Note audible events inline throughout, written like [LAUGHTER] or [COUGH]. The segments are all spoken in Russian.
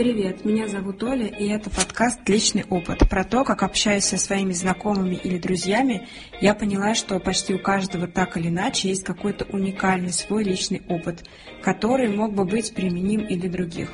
Привет, меня зовут Оля, и это подкаст «Личный опыт». Про то, как общаясь со своими знакомыми или друзьями, я поняла, что почти у каждого так или иначе есть какой-то уникальный свой личный опыт, который мог бы быть применим и для других.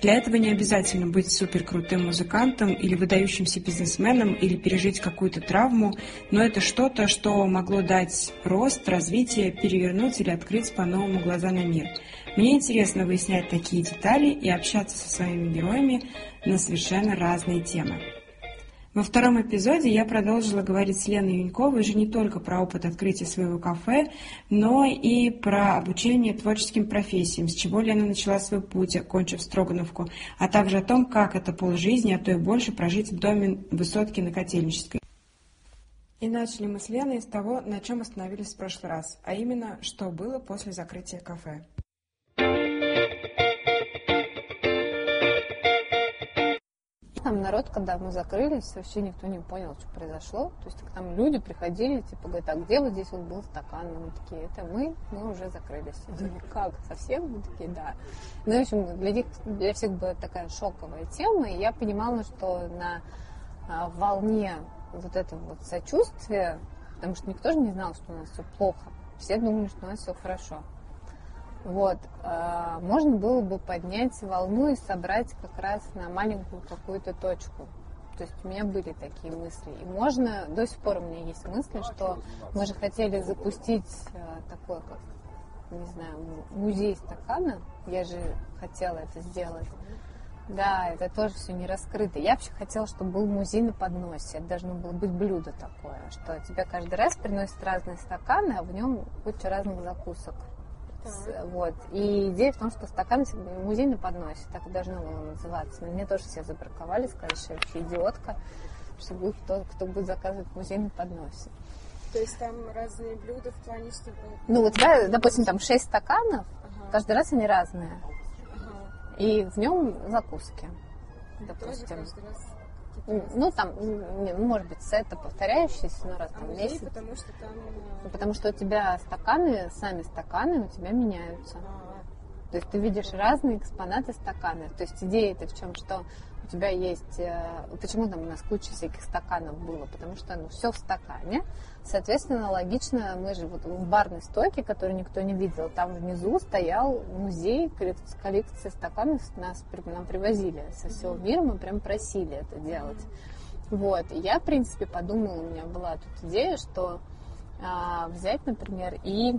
Для этого не обязательно быть суперкрутым музыкантом или выдающимся бизнесменом или пережить какую-то травму, но это что-то, что могло дать рост, развитие, перевернуть или открыть по-новому глаза на мир – мне интересно выяснять такие детали и общаться со своими героями на совершенно разные темы. Во втором эпизоде я продолжила говорить с Леной Юньковой уже не только про опыт открытия своего кафе, но и про обучение творческим профессиям, с чего Лена начала свой путь, окончив Строгановку, а также о том, как это полжизни, а то и больше прожить в доме высотки на Котельнической. И начали мы с Леной с того, на чем остановились в прошлый раз, а именно, что было после закрытия кафе. Там народ, когда мы закрылись, вообще никто не понял, что произошло. То есть там люди приходили, типа, говорят, а где вот здесь вот был стакан? Мы такие, это мы, мы уже закрылись. Они как, совсем? Мы такие, да. Ну, в общем, для, них, для всех была такая шоковая тема, и я понимала, что на а, волне вот этого вот сочувствия, потому что никто же не знал, что у нас все плохо. Все думали, что у нас все хорошо. Вот, э, можно было бы поднять волну и собрать как раз на маленькую какую-то точку. То есть у меня были такие мысли. И можно, до сих пор у меня есть мысли, что мы же хотели запустить э, такой, как, не знаю, музей стакана. Я же хотела это сделать. Да, это тоже все не раскрыто. Я вообще хотела, чтобы был музей на подносе. Это должно было быть блюдо такое, что тебе каждый раз приносят разные стаканы, а в нем куча разных закусок. Вот. И идея в том, что стакан музей на подносе, так и должно было называться. Но мне тоже все забраковали, сказали, что я вообще идиотка, что будет кто, кто будет заказывать музей на подносе. То есть там разные блюда в плане, чтобы... Ну, у тебя, допустим, там шесть стаканов, ага. каждый раз они разные. Ага. И в нем закуски. Допустим. Тоже каждый раз ну, там, не, ну, может быть, это повторяющиеся, но раз а там месяц. потому что там... Ну, потому что у тебя стаканы, сами стаканы у тебя меняются. А-а-а. То есть ты видишь разные экспонаты стаканов. То есть идея это в чем, что у тебя есть... Э, почему там у нас куча всяких стаканов было? Потому что ну, все в стакане. Соответственно, логично, мы же вот в барной стойке, которую никто не видел, там внизу стоял музей коллекции стаканов, нас, нам привозили со всего мира, мы прям просили это делать. Вот, и я, в принципе, подумала, у меня была тут идея, что а, взять, например, и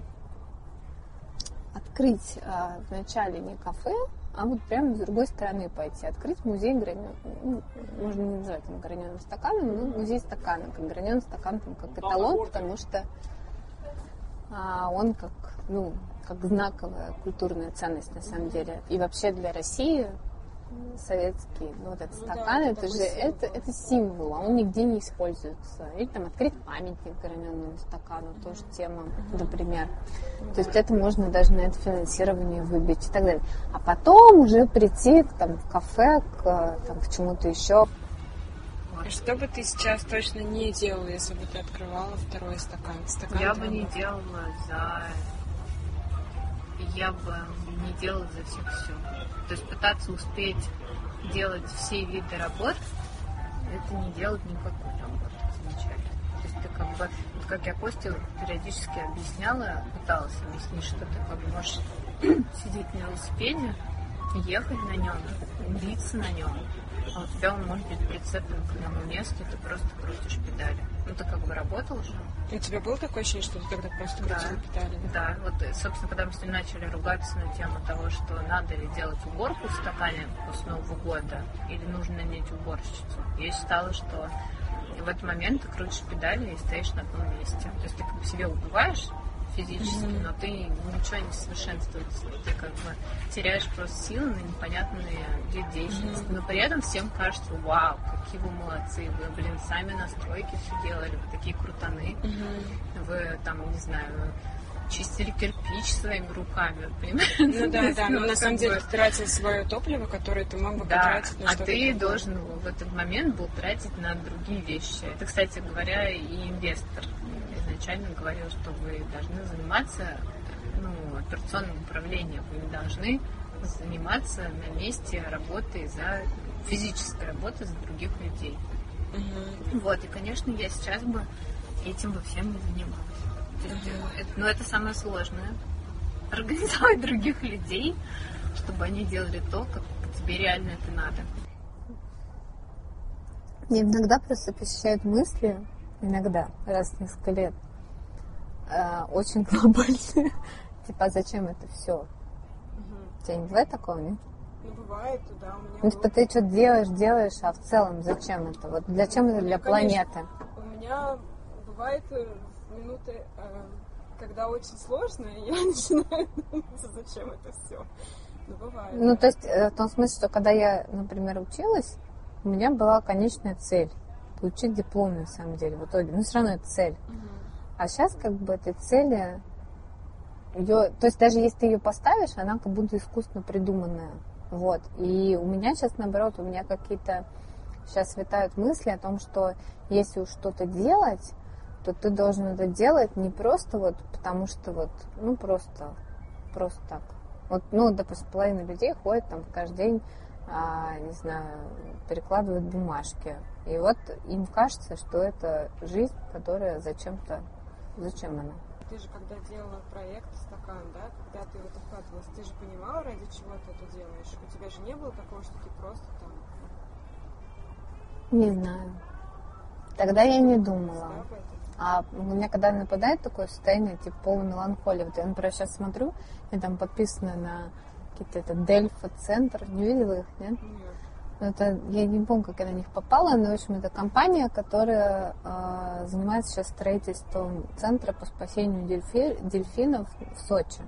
открыть а, вначале не кафе, а вот прямо с другой стороны пойти, открыть музей гранен, ну, можно не называть его граненым стаканом, но музей стакана, как граненый стакан, там, как эталон, потому что а, он как, ну, как знаковая культурная ценность на самом деле. И вообще для России советский, ну, вот этот ну, стакан, да, это, это же, это, это символ, а он нигде не используется. Или там открыть памятник граненому стакану, тоже тема, например. То есть это можно даже на это финансирование выбить и так далее. А потом уже прийти там, в кафе, к, там, к чему-то еще. А что бы ты сейчас точно не делала, если бы ты открывала второй стакан? стакан я бы не делала за... Я бы не делала за всех все. То есть пытаться успеть делать все виды работ, это не делать никакой работы вначале. То есть ты как бы, вот как я Косте периодически объясняла, пыталась объяснить, что ты как бы можешь [CLEARS THROAT] сидеть на велосипеде, ехать на нем, биться на нем, а у тебя он может быть прицеплен к одному месту, ты просто крутишь педали. Ну, ты как бы работал уже. У тебя было такое ощущение, что ты тогда просто да. педали? Да, вот, собственно, когда мы с ним начали ругаться на тему того, что надо ли делать уборку в стакане после Нового года, или нужно нанять уборщицу, я считала, что в этот момент ты крутишь педали и стоишь на одном месте. То есть ты как бы себе убиваешь физически, mm-hmm. но ты ничего не совершенствуется. Ты как бы теряешь просто силы на непонятные вид деятельности. Mm-hmm. Но при этом всем кажется, вау, какие вы молодцы, вы, блин, сами настройки все делали, вы такие крутаны. Mm-hmm. Вы там, не знаю, чистили кирпич своими руками, понимаешь? Ну да, да, но на самом деле ты тратил свое топливо, которое ты мог бы потратить на а ты должен в этот момент был тратить на другие вещи. Это, кстати говоря, и инвестор изначально говорил, что вы должны заниматься ну, операционным управлением. Вы не должны заниматься на месте работой за физической работой за других людей. Мгм. Вот, и, конечно, я сейчас бы этим бы всем не занималась. То есть, э, это- но это самое сложное. Организовать [LAUGHS] других людей, чтобы они делали то, как тебе реально это надо. Мне иногда просто посещают мысли, иногда, раз в несколько лет, э, очень глобальные. [LAUGHS] Типа, зачем это все? Мгм. У тебя не бывает такого, нет? Ну, бывает, да, у меня Ну, типа, ты что делаешь, делаешь, а в целом зачем это? Вот для чем это для Ну, планеты? У меня бывает э, минуты, э, когда очень сложно, и [LAUGHS] я начинаю думать, зачем это все. Ну, бывает. Ну, да. то есть, в том смысле, что когда я, например, училась, у меня была конечная цель получить диплом, на самом деле, в итоге. Но все равно это цель. Мгм. А сейчас, как бы, этой цели, ее, то есть, даже если ты ее поставишь, она как будто искусственно придуманная. Вот. И у меня сейчас, наоборот, у меня какие-то сейчас витают мысли о том, что если уж что-то делать, то ты должен это делать не просто вот потому что вот, ну просто, просто так. Вот, ну, допустим, половина людей ходит там каждый день, а, не знаю, перекладывают бумажки. И вот им кажется, что это жизнь, которая зачем-то, зачем она? Ты же, когда делала проект «Стакан», да, когда ты в это вкладывалась, ты же понимала, ради чего ты это делаешь? У тебя же не было такого, что ты просто там... Не знаю. Тогда я не думала. А у меня когда нападает такое состояние, типа полной меланхолии, вот я, например, сейчас смотрю, я там подписана на какие-то это Дельфа-центр, не видела их, нет? Нет. Это, я не помню, как я на них попала, но, в общем, это компания, которая э, занимается сейчас строительством центра по спасению дельфи- дельфинов в Сочи.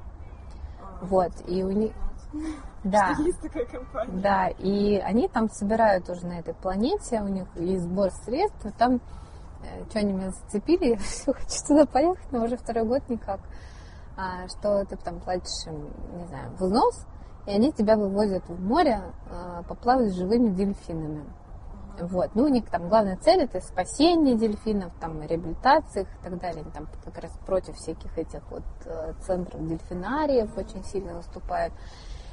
А, Вот, и у них... [LAUGHS] Да, Есть такая компания. да, и они там собирают уже на этой планете, у них есть сбор средств, там что они меня зацепили, [LAUGHS] я все хочу туда поехать, но уже второй год никак. А, что ты там платишь им, не знаю, взнос, и они тебя вывозят в море а, поплавать с живыми дельфинами. Вот. Ну, у них там главная цель это спасение дельфинов, там реабилитация их и так далее. Они там как раз против всяких этих вот э, центров дельфинариев очень сильно выступают.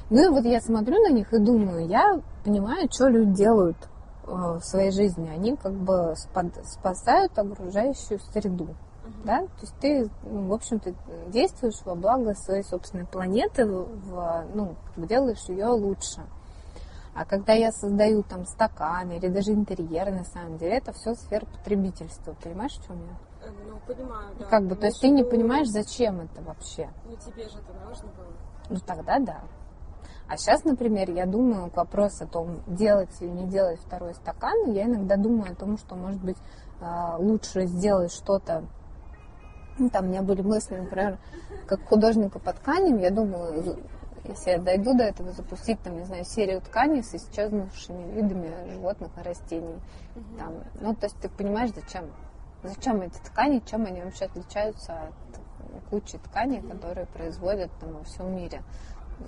Ну и вот я смотрю на них и думаю, я понимаю, что люди делают э, в своей жизни. Они как бы спасают окружающую среду. Да? То есть ты, ну, в общем-то, действуешь во благо своей собственной планеты, в, ну, делаешь ее лучше. А когда я создаю там стаканы или даже интерьеры, на самом деле, это все сфера потребительства. Понимаешь, в чем я? Э, Ну, понимаю, да. Как бы, то есть ты не понимаешь, зачем это вообще. Ну, тебе же это нужно было. Ну тогда да. А сейчас, например, я думаю, к вопросу о том, делать или не делать второй стакан, я иногда думаю о том, что, может быть, а, лучше сделать что-то. Ну, там у меня были мысли, например, как художника по тканям, я думаю, если я дойду до этого, запустить, там, не знаю, серию тканей с исчезнувшими видами животных и растений. Там, ну, то есть ты понимаешь, зачем? Зачем эти ткани, чем они вообще отличаются от кучи тканей, которые производят там, во всем мире?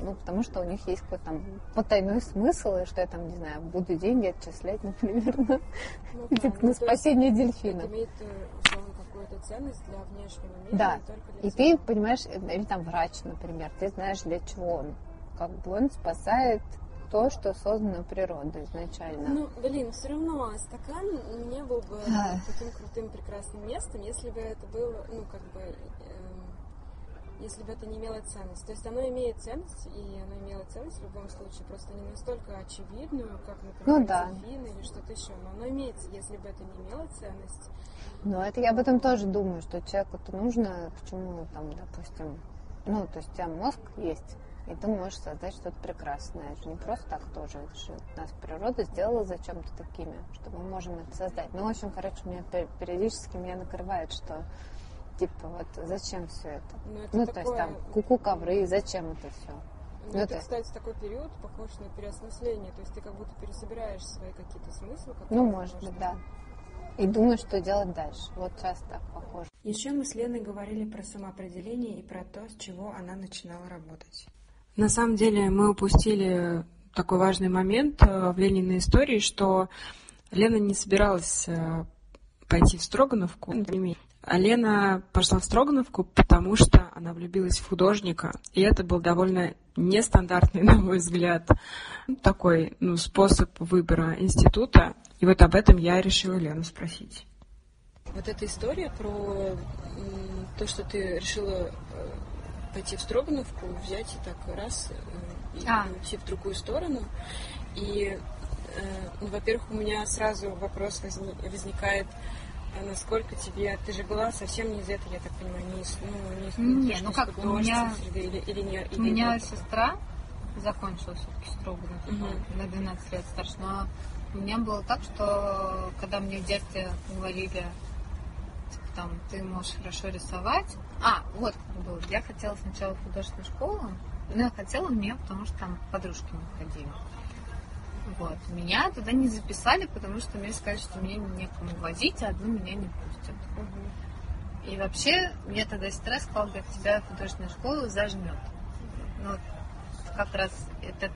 Ну, потому что у них есть какой-то там потайной смысл, и что я там, не знаю, буду деньги отчислять, [LAUGHS] например, на, Ну, да, типа, ну, на есть спасение дельфина. имеет, э, условно, ценность для внешнего мира, Да. не только для И тебя. ты понимаешь, э, или там врач, например, ты знаешь, для чего он. Как бы он спасает то, что создано природой изначально. Ну, блин, все равно стакан не был бы Да. таким крутым, прекрасным местом, если бы это было, ну, как бы, эм, если бы это не имело ценность. То есть оно имеет ценность, и оно имело ценность в любом случае, просто не настолько очевидную, как, например, Ну да. дельфин или что-то еще. Но оно имеется, если бы это не имело ценность. Ну, это я об этом тоже думаю, что человеку-то нужно к чему там, допустим, ну, то есть у тебя мозг есть, и ты можешь создать что-то прекрасное. Это не просто так тоже. Это же нас природа сделала зачем-то такими, что мы можем это создать. Ну, в общем, короче, меня пер- периодически меня накрывает, что типа вот зачем все это? Но это Ну, то есть такое- там куку ковры, зачем это все? Ну, Ну, это, то- кстати, такой период похож на переосмысление. То есть ты как будто пересобираешь свои какие-то смыслы. которые, Ну, может быть, да. И думаю, что делать дальше. Вот сейчас так похоже. Еще мы с Леной говорили про самоопределение и про то, с чего она начинала работать. На самом деле мы упустили такой важный момент э, в Лениной истории, что Лена не собиралась э, пойти в Строгановку. А Лена пошла в Строгановку, потому что она влюбилась в художника, и это был довольно нестандартный, [LAUGHS] на мой взгляд, такой ну, способ выбора института. И вот об этом я решила Лену спросить. Вот эта история про то, что ты решила э, пойти в Строгановку, взять и так раз э, и а. уйти в другую сторону. И, э, ну, во-первых, у меня сразу вопрос возникает, а насколько тебе... Ты же была совсем не из этой, я так понимаю, не из... Ну, не, из, не, ну как, у меня... Среды, или, или не, или у меня нет? сестра закончила все-таки Строгановку угу. на 12 лет старше, но у меня было так, что когда мне в детстве говорили, типа, там, ты можешь хорошо рисовать. А, вот как было. Я хотела сначала в художественную школу, но я хотела мне, потому что там подружки не ходили. Вот. Меня туда не записали, потому что мне сказали, что мне некому возить, а одну меня не пустят. Угу. И вообще, мне тогда сестра сказала, говорит, тебя художественная школа зажмет. Ну, как раз это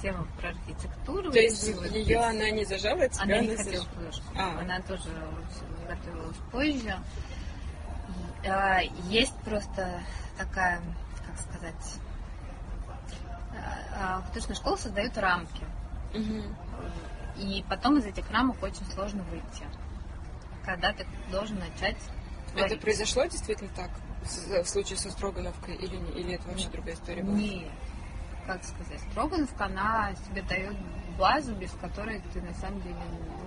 тема про архитектуру. То есть ее она не зажала, а тебя она не ходила в художку. А. Она тоже готовилась позже. А, есть просто такая, как сказать, а, художественная школа создает рамки. Угу. И потом из этих рамок очень сложно выйти, когда ты должен начать творить. Это произошло действительно так? В случае со Строгановкой или, не, или это вообще Нет. другая история была? Нет. Как сказать, Строгановка, она тебе дает базу, без которой ты на самом деле,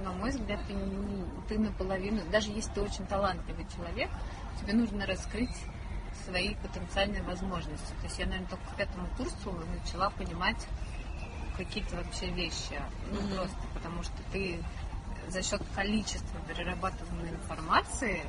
на мой взгляд, ты, не, ты наполовину, даже если ты очень талантливый человек, тебе нужно раскрыть свои потенциальные возможности. То есть я, наверное, только к этому курсу начала понимать, какие-то вообще вещи. Ну, mm-hmm. просто потому что ты за счет количества перерабатываемой информации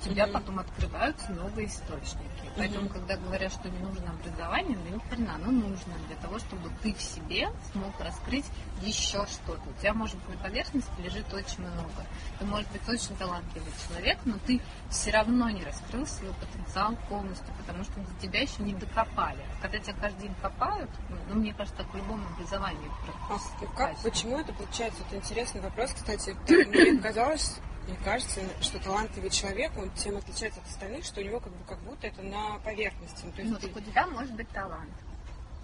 тебя mm-hmm. потом открываются новые источники. Mm-hmm. Поэтому, когда говорят, что не нужно образование, ну ни хрена, оно нужно для того, чтобы ты в себе смог раскрыть еще что-то. У тебя, может быть, на поверхности лежит очень много. Ты, может быть, очень талантливый человек, но ты все равно не раскрыл свой потенциал полностью, потому что до тебя еще не докопали. Когда тебя каждый день копают, ну, мне кажется, так в любом образовании. А как, почему это получается? Это интересный вопрос, кстати. Мне казалось, мне кажется, что талантливый человек, он тем отличается от остальных, что у него как, бы, как будто это на поверхности. Ну, то есть ну, ты... у тебя может быть талант,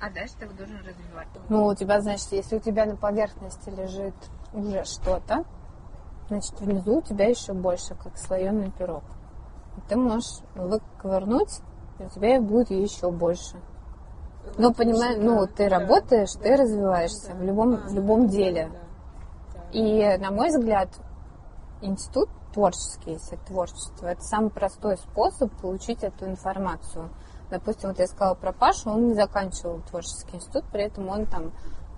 а дальше ты его должен развивать. Ну, у тебя, значит, если у тебя на поверхности лежит уже что-то, значит, внизу у тебя еще больше, как слоеный пирог. И ты можешь выковырнуть, и у тебя будет еще больше. Ну, понимаешь, ну, ты работаешь, ты развиваешься в любом, в любом деле. И, на мой взгляд, институт творческий, если творчество, это самый простой способ получить эту информацию. Допустим, вот я сказала про Пашу, он не заканчивал творческий институт, при этом он там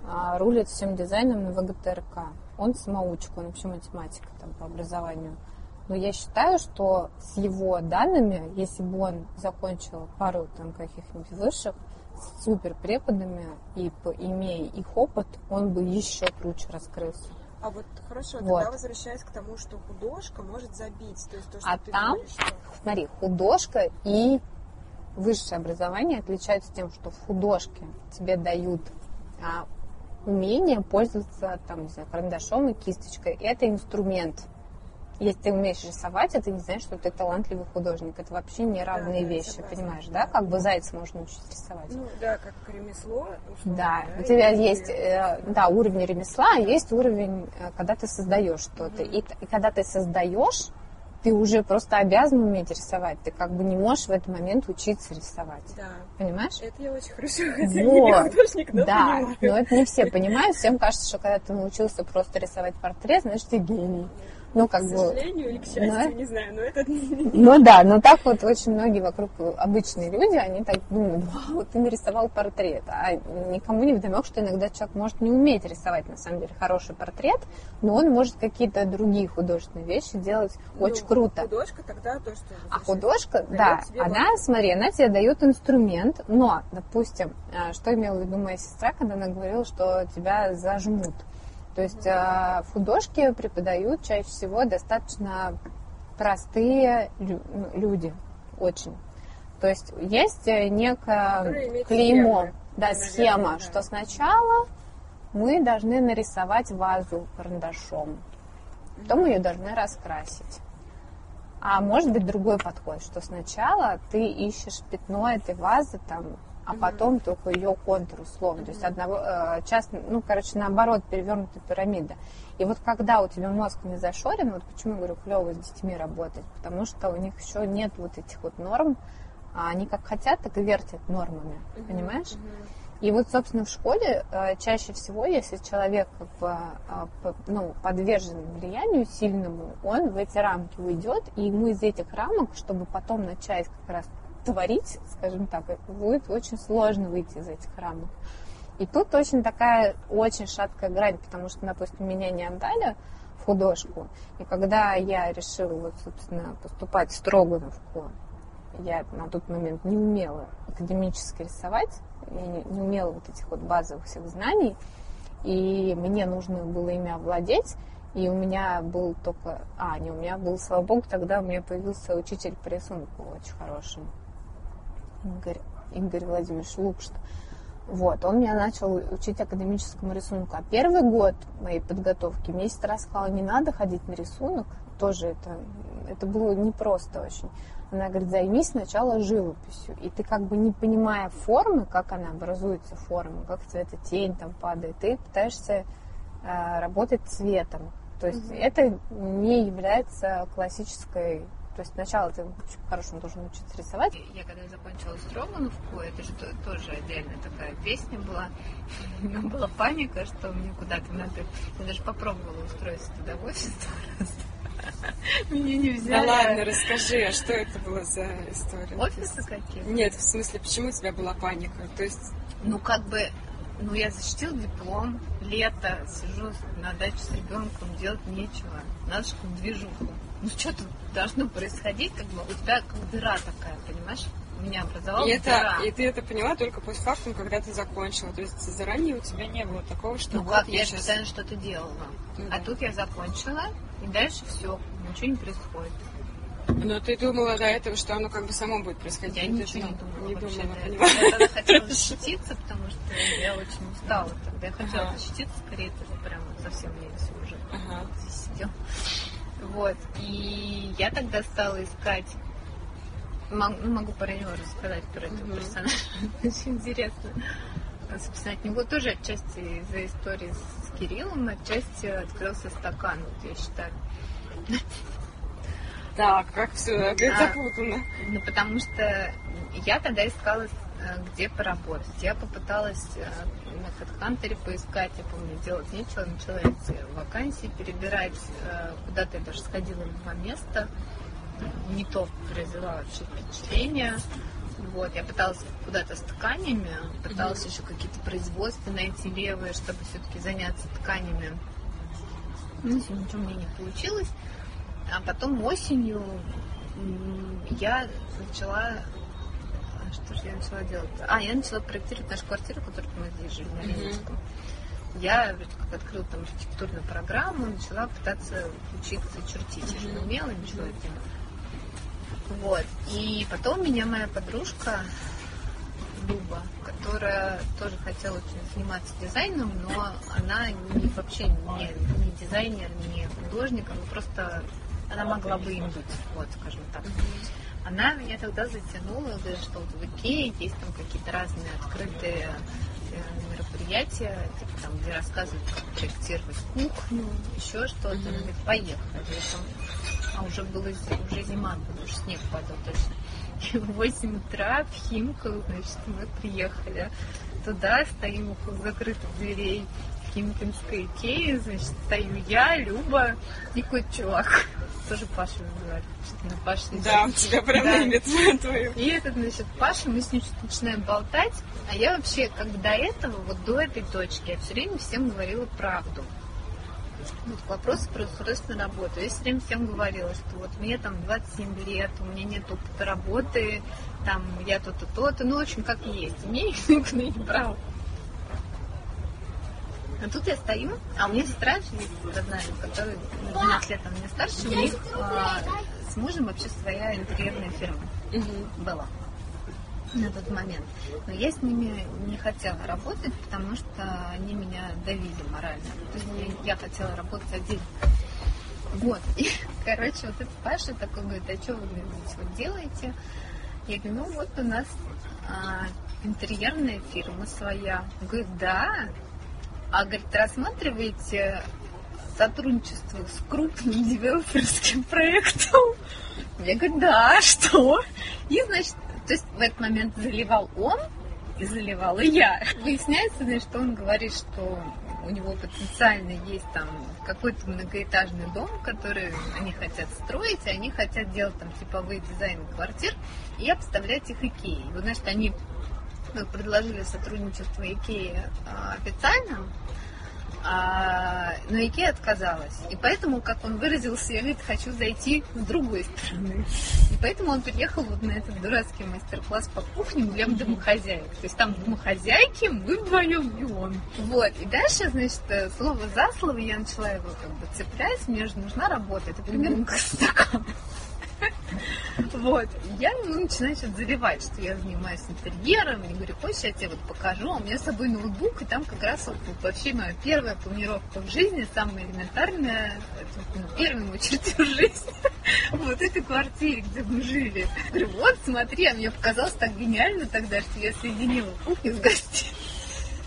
а, рулит всем дизайном на ВГТРК. Он самоучка, он вообще математика там по образованию. Но я считаю, что с его данными, если бы он закончил пару там каких-нибудь высших, с супер преподами и имея их опыт, он бы еще круче раскрылся. А вот хорошо, вот. тогда возвращаясь к тому, что художка может забить. То есть то, что а ты там, говоришь, что... смотри, художка и высшее образование отличаются тем, что в художке тебе дают а, умение пользоваться там, не знаю, карандашом и кисточкой. Это инструмент. Если ты умеешь рисовать, это не значит, что ты талантливый художник. Это вообще не равные да, вещи, согласна, понимаешь, да? Как бы зайца можно учить рисовать. Ну, да, как ремесло. Условно, да. да, у тебя и... есть, э, да, уровень ремесла, а есть уровень, э, когда ты создаешь что-то. Угу. И, и когда ты создаешь, ты уже просто обязан уметь рисовать. Ты как бы не можешь в этот момент учиться рисовать. Да. Понимаешь? Это я очень хорошо, [LAUGHS] хотя вот. художник, но Да, понимаю. но это не все понимают. Всем кажется, что когда ты научился просто рисовать портрет, значит, ты гений ну, как к бы... сожалению или к счастью, но... не знаю, но это... [LAUGHS] Ну да, но так вот очень многие вокруг обычные люди, они так думают, вау, ты нарисовал портрет, а никому не вдомек, что иногда человек может не уметь рисовать, на самом деле, хороший портрет, но он может какие-то другие художественные вещи делать ну, очень круто. художка тогда то, что... А художка, да, она, смотри, она тебе дает инструмент, но, допустим, а, что имела в виду моя сестра, когда она говорила, что тебя зажмут. То есть в художке преподают чаще всего достаточно простые ну, люди, очень. То есть есть э, некое клеймо, схемы, да, схема, да. что сначала мы должны нарисовать вазу карандашом, потом ее должны раскрасить. А может быть другой подход, что сначала ты ищешь пятно этой вазы там, а потом только ее контур условно. То есть одного, э, часто, ну, короче, наоборот, перевернутая пирамида. И вот когда у тебя мозг не зашорен, вот почему я говорю, клево с детьми работать, потому что у них еще нет вот этих вот норм, а они как хотят, так и вертят нормами, понимаешь? И вот, собственно, в школе э, чаще всего, если человек бы, э, ну, подвержен влиянию сильному, он в эти рамки уйдет, и ему из этих рамок, чтобы потом начать как раз творить, скажем так, будет очень сложно выйти из этих рамок. И тут очень такая очень шаткая грань, потому что, допустим, меня не отдали в художку, и когда я решила, вот, собственно, поступать в Строгановку, я на тот момент не умела академически рисовать, я не, не умела вот этих вот базовых всех знаний, и мне нужно было ими овладеть, и у меня был только... А, не, у меня был, слава богу, тогда у меня появился учитель по рисунку очень хороший, Игорь, Игорь Владимирович Лукшт. Вот, он меня начал учить академическому рисунку. А первый год моей подготовки мне сестра сказала, не надо ходить на рисунок. Тоже это, это было непросто очень. Она говорит, займись сначала живописью. И ты как бы не понимая формы, как она образуется форма, как цветотень там падает, ты пытаешься э, работать цветом. То есть это не является классической... То есть сначала ты хорошо должен учиться рисовать. Я когда закончила Строгановку, это же то- тоже отдельная такая песня была. [LAUGHS] У меня была паника, что мне куда-то надо... Я даже попробовала устроиться туда в офис [LAUGHS] два раза. Меня не Да взяли. ладно, расскажи, а что это было за история? Офисы какие? Нет, в смысле, почему у тебя была паника? То есть, Ну, как бы, ну, я защитила диплом, лето, сижу на даче с ребенком, делать нечего. Надо же какую движуху. Ну, что тут должно происходить, как бы, у тебя как дыра такая, понимаешь? У меня образовалась и, это, дыра. и ты это поняла только постфактум, когда ты закончила. То есть заранее у тебя не было такого, что Ну вот как, я же щас- постоянно что-то делала. Ну А да. тут я закончила, и дальше все, ничего не происходит. Но ты думала до этого, что оно как бы само будет происходить. Я Ты ничего не думала Не вообще думала. Я тогда хотела [LAUGHS] защититься, потому что я очень устала тогда. Я хотела Ага. защититься скорее, это прям совсем лень уже. Ага. Здесь сидел. Вот. И я тогда стала искать ну, могу про него рассказать, про этого Мгм. персонажа. [LAUGHS] Очень интересно. Собственно, от него тоже отчасти из-за истории с Кириллом, отчасти открылся стакан, вот я считаю. Так, как все опять А. запутано. Ну, потому что я тогда искала, где поработать. Я попыталась э, на HeadHunter поискать, я помню, делать нечего, начала эти вакансии перебирать. э, Куда-то я даже сходила в два места. Не то произвела вообще впечатление. Вот, я пыталась куда-то с тканями, пыталась еще какие-то производства найти левые, чтобы все-таки заняться тканями. Ну, ничего мне не получилось. А потом осенью я начала... а Что же я начала делать? А, я начала проектировать нашу квартиру, которую мы здесь жили, на. Ленинском. Я вроде как открыла там архитектурную программу, начала пытаться учиться чертить. Я же не умела ничего этим. Вот. И потом меня моя подружка Люба, которая тоже хотела очень заниматься дизайном, но она не, вообще не, не дизайнер, не художник, она просто она могла бы им быть, вот, скажем так. Она меня тогда затянула, говорит, что вот в Икее есть там какие-то разные открытые э, мероприятия, типа там, где рассказывают, как проектировать кухню, еще что-то. Она говорит, поехали. Там- А уже было уже зима, была, уже снег падал точно. И в 8 утра в Химку, значит, мы приехали туда, стоим около закрытых дверей Икеи, значит, стою я, Люба и какой-то чувак. Тоже Паша называли. Что-то на Паша Да, у тебя прям Да. твое. и этот, значит, Паша, мы с ним что-то начинаем болтать, а я вообще, как до этого, вот до этой точки, я все время всем говорила правду. Вот к вопросу про художественную работу. Я все время всем говорила, что вот мне там 27 лет, у меня нет опыта работы, там я то-то, то-то, ну, в общем, как есть. И мне никто [LAUGHS] не брал. А тут я стою, а у меня сестра родная, которая на 12 лет она меня старше, у них а, с мужем вообще своя интерьерная фирма была на тот момент. Но я с ними не хотела работать, потому что они меня давили морально. То есть я, хотела работать отдельно. Вот. И, короче, вот этот Паша такой говорит, а что вы здесь вот делаете? Я говорю, ну вот у нас а, интерьерная фирма своя. Он говорит, да. А, говорит, рассматриваете сотрудничество с крупным девелоперским проектом? Я говорю, да, что? И, значит, то есть в этот момент заливал он, и заливала я. Выясняется, значит, он говорит, что у него потенциально есть там какой-то многоэтажный дом, который они хотят строить, и они хотят делать там типовые дизайны квартир и обставлять их Икеей. Вот, значит, они предложили сотрудничество Икеи а, официально, а, но Икея отказалась. И поэтому, как он выразился, я говорит, хочу зайти с другой стороны. И поэтому он приехал вот на этот дурацкий мастер-класс по кухням для домохозяек. То есть там домохозяйки, мы вдвоем и он. Вот. И дальше, значит, слово за слово я начала его как бы цеплять. Мне же нужна работа. Это примерно как стакан. [LAUGHS] Вот. Я ему начинаю сейчас заливать, что я занимаюсь интерьером. И говорю, хочешь, я тебе вот покажу. А у меня с собой ноутбук, и там как раз вот, вообще моя первая планировка в жизни, самая элементарная, это, ну, первый мой чертеж жизни. [LAUGHS] Вот этой квартире, где мы жили. Говорю, вот, смотри, а мне показалось так гениально тогда, что я соединила кухню с гостиной.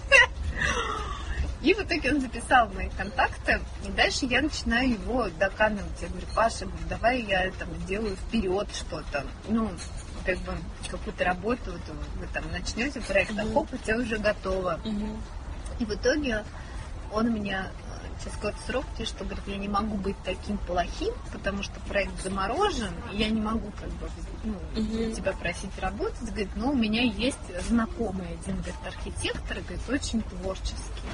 [LAUGHS] И в итоге он записал мои контакты, и дальше я начинаю его доканывать. Я говорю, Паша, давай я там делаю вперед что-то. Ну, как бы какую-то работу, вот вы там начнете проект, а хоп, у тебя уже готово. И в итоге он меня через какой-то срок пишет, что говорит, я не могу быть таким плохим, потому что проект заморожен, и я не могу как бы ну, угу. тебя просить работать. Говорит, но у меня есть знакомый один, говорит, архитектор, говорит, очень творческий.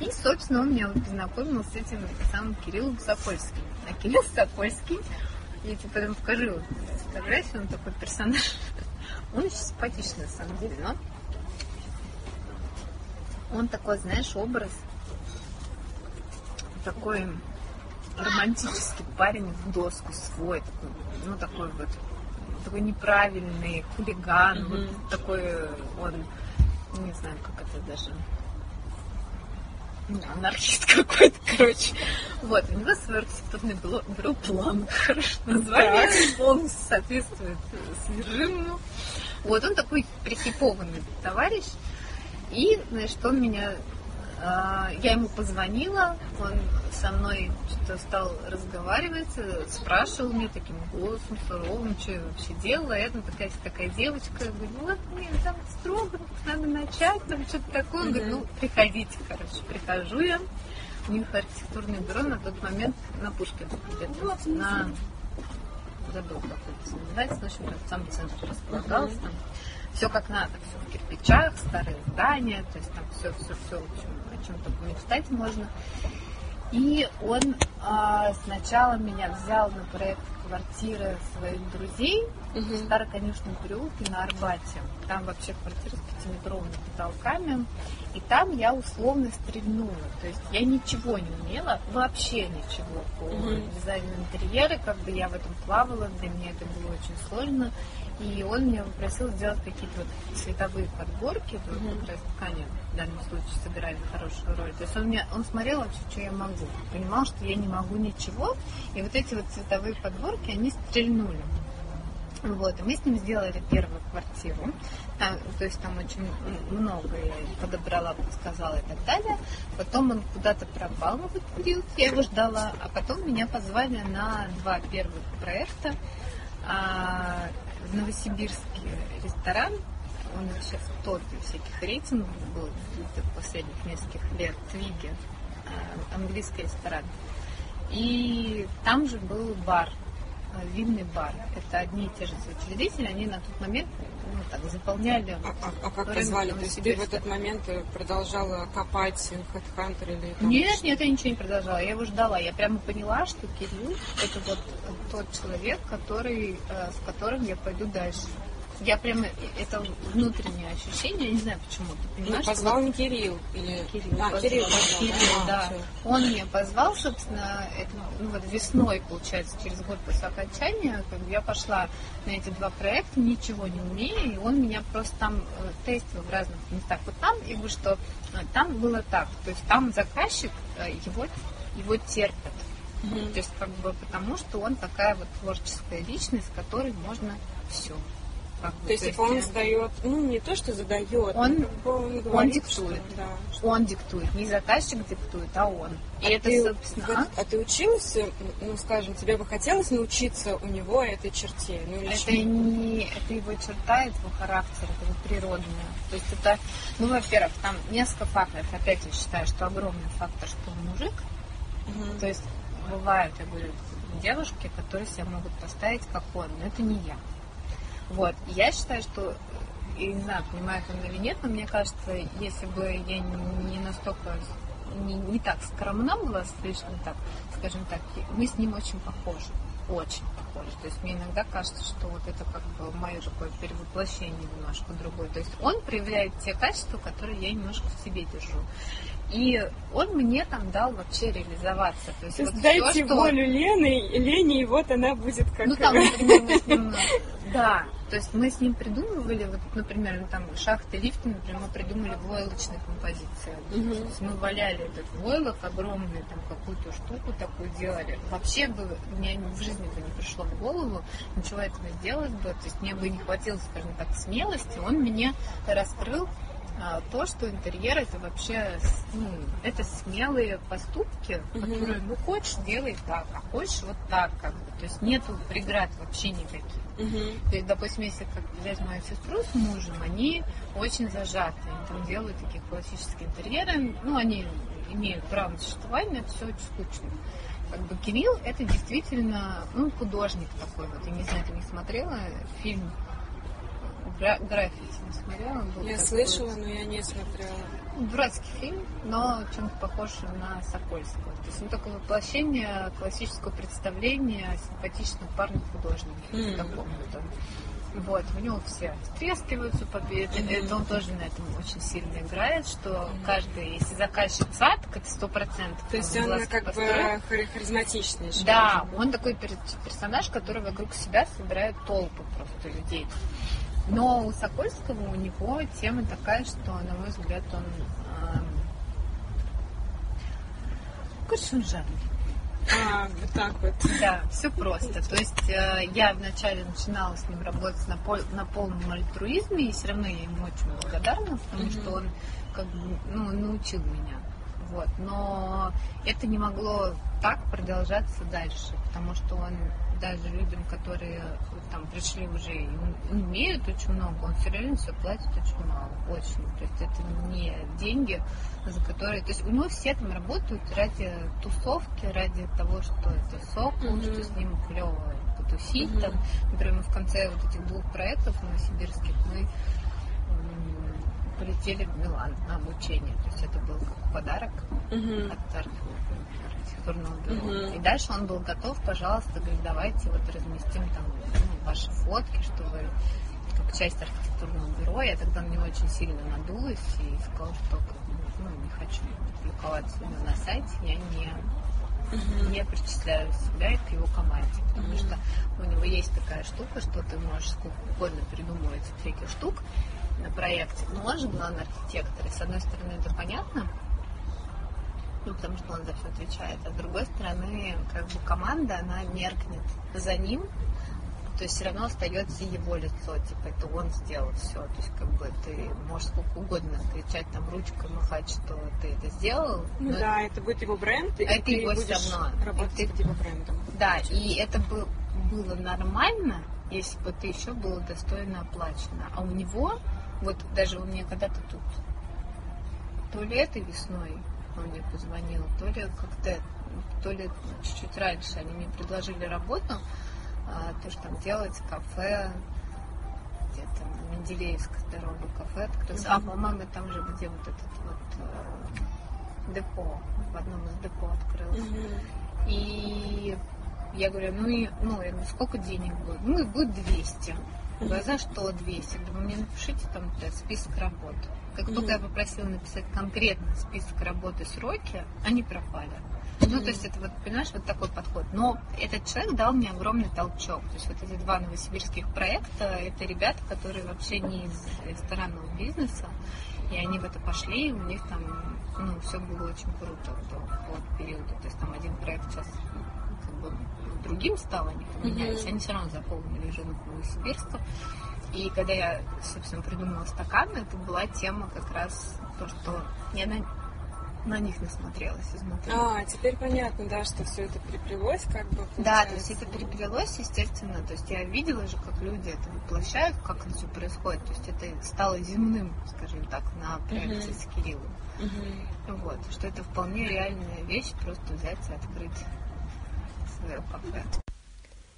И, собственно, он меня вот познакомил с этим самым Кириллом Сокольским. А Кирилл Сокольский, я тебе потом покажу фотографию, он такой персонаж. Он очень симпатичный, на самом деле, но он такой, знаешь, образ такой романтический парень в доску свой, такой, ну такой вот такой неправильный хулиган, mm-hmm. вот такой он, не знаю, как это даже анархист какой-то, короче. Вот, у него свой архитектурный бюро, бюро план, хорошо название, полностью соответствует содержимому. Вот, он такой прихипованный товарищ, и, значит, он меня а, я ему позвонила, он со мной что-то стал разговаривать, спрашивал меня таким голосом суровым, что я вообще делала. Я там такая, такая девочка, я говорю, вот мне там строго, надо начать, там что-то такое. Он говорит, ну, приходите, короче, прихожу я. У них архитектурное бюро на тот момент на Пушкина где-то, на забыл, как это называется, в общем, в самом центре располагалось там. Все как надо, все в кирпичах, старые здания, то есть там все, все, все, в общем, о чем только мечтать можно. И он а, сначала меня взял на проект квартиры своих друзей угу. в Староконечном переулке на Арбате. Там вообще квартира с пятиметровыми потолками. И там я условно стрельнула. То есть я ничего не умела, вообще ничего по угу. дизайну интерьера. Как бы я в этом плавала, для меня это было очень сложно. И он меня попросил сделать какие-то вот цветовые подборки, mm-hmm. как раз ткани в данном случае сыграли хорошую роль. То есть он, меня, он смотрел вообще, что я могу. Понимал, что я не могу ничего. И вот эти вот цветовые подборки, они стрельнули. Вот, и мы с ним сделали первую квартиру. Там, то есть там очень много я подобрала, подсказала и так далее. Потом он куда-то пропал в этот период, я его ждала. А потом меня позвали на два первых проекта. А, в Новосибирске ресторан, он сейчас в топе всяких рейтингов был последних нескольких лет, Твиги, а, английский ресторан. И там же был бар, а, винный бар. Это одни и те же учредители, они на тот момент ну, так, заполняли. А, а, а как позвали? То есть ты в этот момент э, продолжала копать HeadHunter или там Нет, нет, я ничего не продолжала. Я его ждала. Я прямо поняла, что Кирилл это вот тот человек, который, э, с которым я пойду дальше я прямо, это внутреннее ощущение, я не знаю почему, ты понимаешь? Ну, позвал не Кирилл или... Кирилл, а, Кирилл, позвал, Кирилл да. Все. Он меня позвал, собственно, это, ну, вот весной, получается, через год после окончания, как бы я пошла на эти два проекта, ничего не умея, и он меня просто там э, тестил в разных местах. Вот там, и говорю, что э, там было так, то есть там заказчик, э, его, его терпят, То есть как бы потому, что он такая вот творческая личность, с которой можно все. Как то есть, типа, он задает, ну, не то, что задает, он, он, говорит, он диктует. Что, да, что... Он диктует, не заказчик диктует, а он. И а это, ты, собственно... Вот, а? а ты училась, ну, скажем, тебе бы хотелось научиться у него этой черте? Ну, или это не, это его черта, это его характер, это его природное. То есть это, ну, во-первых, там несколько факторов. Опять я считаю, что огромный фактор, что он мужик. Угу. То есть бывают, я говорю, девушки, которые себя могут поставить как он, но это не я. Вот. Я считаю, что и не знаю, понимает он или нет, но мне кажется, если бы я не настолько не, не так скромна была, слишком так, скажем так, мы с ним очень похожи, очень похожи. То есть мне иногда кажется, что вот это как бы мое такое перевоплощение немножко другое. То есть он проявляет те качества, которые я немножко в себе держу. И он мне там дал вообще реализоваться. То есть, То есть вот дайте все, волю что... Лене, и вот она будет как... Ну там, например, мы с ним... [LAUGHS] Да, то есть мы с ним придумывали, вот, например, ну, там шахты, лифты, например, мы придумали войлочные композиции. Угу. То есть мы валяли этот войлок огромный, там какую-то штуку такую делали. Вообще бы мне в жизни бы не пришло в голову ничего этого сделать бы. То есть мне бы не хватило, скажем так, смелости. Он мне раскрыл то, что интерьер это вообще ну, это смелые поступки, которые, ну, хочешь, делай так, а хочешь вот так, как бы. То есть нету преград вообще никаких. mm То есть, допустим, если как взять мою сестру с мужем, они очень зажаты. Они там делают такие классические интерьеры. Ну, они имеют право на существование, это все очень скучно. Как бы Кирилл это действительно ну, художник такой. Вот я не знаю, ты не смотрела фильм Гра- граффити не смотрела? Был я слышала, но я не смотрела. Дурацкий фильм, но чем-то похож на Сокольского. То есть он такое воплощение классического представления симпатичного парня художника. Mm. Такого вот вот, в него все стрескиваются, победы. Mm-hmm. Это он тоже на этом очень сильно играет, что mm-hmm. каждый, если заказчик цват, это сто процентов. То есть он как построит. бы харизматичный. Да, он такой персонаж, который вокруг себя собирает толпы просто людей. Но у Сокольского у него тема такая, что, на мой взгляд, он... Э, он жадный. А, вот так вот. Да, все просто. То есть э, я вначале начинала с ним работать на, пол, на полном альтруизме, и все равно я ему очень благодарна, потому mm-hmm. что он как бы ну, научил меня. Вот. Но это не могло так продолжаться дальше, потому что он даже людям, которые там пришли уже и умеют очень много, он все равно все платит очень мало, очень. То есть это не деньги, за которые... То есть у него все там работают ради тусовки, ради того, что это сок, mm-hmm. что с ним клево потусить. Mm-hmm. Там, например, мы в конце вот этих двух проектов новосибирских мы полетели в Милан на обучение. То есть это был как подарок mm-hmm. от архитектурного бюро. Mm-hmm. И дальше он был готов, пожалуйста, говорит, давайте вот разместим там ну, ваши фотки, что вы как часть архитектурного бюро. Я тогда на него очень сильно надулась и сказала, что ну, не хочу публиковать себя на сайте, я не Uh-huh. не причисляю себя к его команде, потому uh-huh. что у него есть такая штука, что ты можешь сколько угодно придумывать всяких штук на проекте, но он же главный архитектор, и с одной стороны это понятно, ну, потому что он за все отвечает. А с другой стороны, как бы команда, она меркнет за ним, то есть все равно остается его лицо, типа это он сделал все. То есть как бы ты можешь сколько угодно кричать там ручкой, махать, что ты это сделал. Ну да, это будет его бренд, и это его все равно. Работать ты, его брендом. Да, и это был, было нормально, если бы ты еще было достойно оплачено. А у него, вот даже у меня когда-то тут, то ли этой весной, он мне позвонил, то ли как-то, то ли чуть-чуть раньше они мне предложили работу, а, то, что там делать кафе, где-то на Менделеевской дорога кафе открылся. А, по-моему, там же, где вот этот вот э, депо, в одном из депо открылся. Mm-hmm. И я говорю, ну, и, ну, я говорю, сколько денег будет? Ну, и будет 200. Говорю, за что 200? Думаю, мне напишите там список работ. Как только я попросила написать конкретно список работы, сроки, они пропали. Ну, то есть это вот, понимаешь, вот такой подход. Но этот человек дал мне огромный толчок. То есть вот эти два новосибирских проекта, это ребята, которые вообще не из ресторанного бизнеса. И они в это пошли, и у них там, ну, все было очень круто в тот, период. То есть там один проект сейчас как бы другим стал, они поменялись, они все равно заполнили рынок Новосибирска. И когда я, собственно, придумала стаканы, это была тема как раз то, что я на, на них насмотрелась изнутри. А, теперь понятно, да, что все это переплелось, как бы. Да, то есть это переплелось, естественно. То есть я видела же, как люди это воплощают, как это все происходит. То есть это стало земным, скажем так, на проекте с Кириллом. Вот, что это вполне реальная вещь, просто взять и открыть.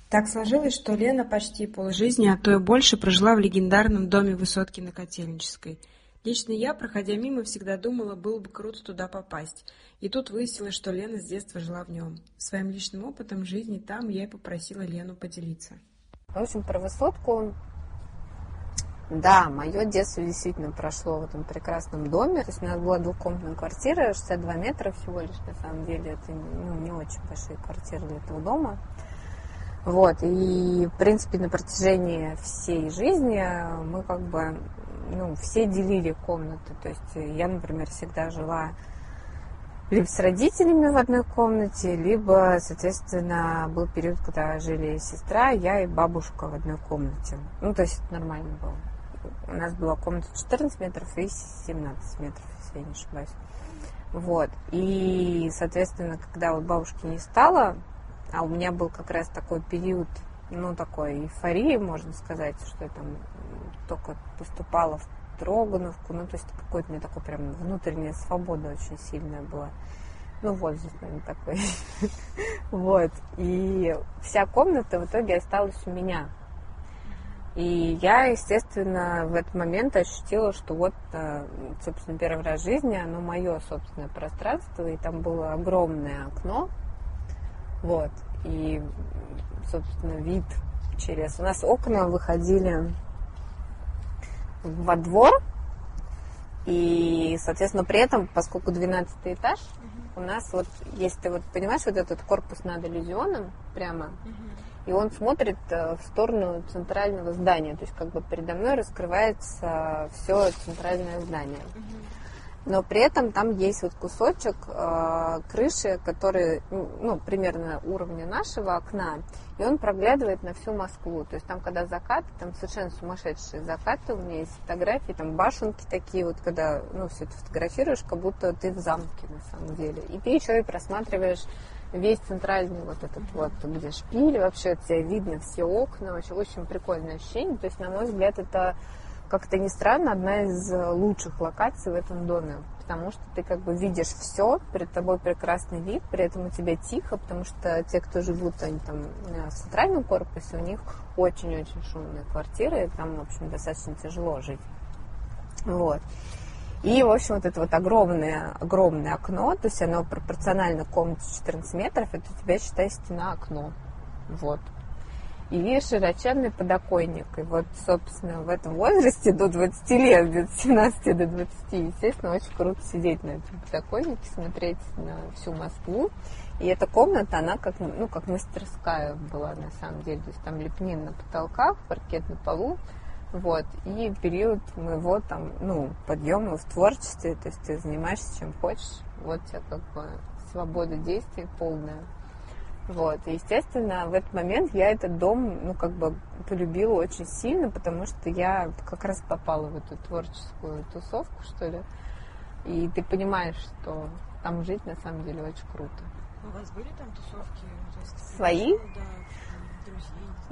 Так сложилось, что Лена почти полжизни, а то и больше прожила в легендарном доме высотки на Котельнической. Лично я, проходя мимо, всегда думала, было бы круто туда попасть. И тут выяснилось, что Лена с детства жила в нем. Своим личным опытом жизни там я и попросила Лену поделиться. В общем, про высотку да, мое детство действительно прошло в этом прекрасном доме. То есть у нас была двухкомнатная квартира, 62 метра всего лишь, на самом деле. Это ну, не очень большие квартиры для этого дома. Вот, и, в принципе, на протяжении всей жизни мы как бы, ну, все делили комнаты. То есть я, например, всегда жила либо с родителями в одной комнате, либо, соответственно, был период, когда жили сестра, я и бабушка в одной комнате. Ну, то есть это нормально было. У нас была комната 14 метров и 17 метров, если я не ошибаюсь. Вот. И, соответственно, когда вот бабушки не стало, а у меня был как раз такой период, ну, такой эйфории, можно сказать, что я там только поступала в Трогановку, ну, то есть какой-то у меня такой прям внутренняя свобода очень сильная была. Ну, возраст, наверное, такой. [LAUGHS] вот. И вся комната в итоге осталась у меня. И я, естественно, в этот момент ощутила, что вот, э, собственно, первый раз в жизни, оно мое собственное пространство, и там было огромное окно, вот. И, собственно, вид через... У нас окна выходили во двор, и, соответственно, при этом, поскольку 12 этаж, у нас вот, если ты вот понимаешь, вот этот корпус над иллюзионом прямо, и он смотрит э, в сторону центрального здания, то есть как бы передо мной раскрывается все центральное здание но при этом там есть вот кусочек э, крыши, который ну, примерно уровня нашего окна, и он проглядывает на всю Москву. То есть там, когда закат, там совершенно сумасшедшие закаты, у меня есть фотографии, там башенки такие, вот когда ну, все это фотографируешь, как будто ты в замке на самом деле. И ты еще и просматриваешь весь центральный вот этот вот, где шпиль, вообще от тебя видно все окна, вообще очень прикольное ощущение. То есть, на мой взгляд, это как это ни странно, одна из э, лучших локаций в этом доме, потому что ты как бы видишь все, перед тобой прекрасный вид, при этом у тебя тихо, потому что те, кто живут они там в центральном корпусе, у них очень-очень шумные квартиры, и там, в общем, достаточно тяжело жить. Вот. И, в общем, вот это вот огромное, огромное окно, то есть оно пропорционально комнате 14 метров, это у тебя, считай, стена окно. Вот и широченный подоконник. И вот, собственно, в этом возрасте до 20 лет, где-то 17 до 20, естественно, очень круто сидеть на этом подоконнике, смотреть на всю Москву. И эта комната, она как, ну, как мастерская была на самом деле. То есть там лепнин на потолках, паркет на полу. Вот. И период моего там, ну, подъема в творчестве, то есть ты занимаешься чем хочешь. Вот у тебя как бы свобода действий полная. Вот. И, естественно, в этот момент я этот дом, ну, как бы полюбила очень сильно, потому что я как раз попала в эту творческую тусовку, что ли. И ты понимаешь, что там жить на самом деле очень круто. У вас были там тусовки? Свои? Да?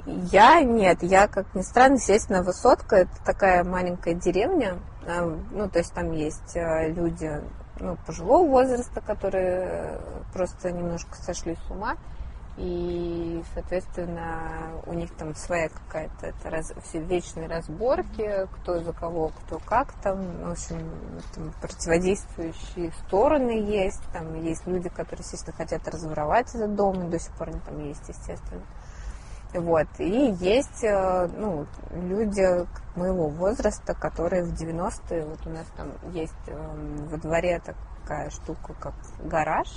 Я нет, я, как ни странно, естественно, высотка, это такая маленькая деревня, а, ну, то есть там есть а, люди, ну, пожилого возраста, которые просто немножко сошли с ума, и, соответственно, у них там своя какая-то это раз, все вечные разборки, кто за кого, кто как там, в общем, там противодействующие стороны есть, там есть люди, которые, естественно, хотят разворовать этот дом, и до сих пор они там есть, естественно. Вот. И есть э, ну, люди моего возраста, которые в 90-е, вот у нас там есть эм, во дворе такая штука, как гараж,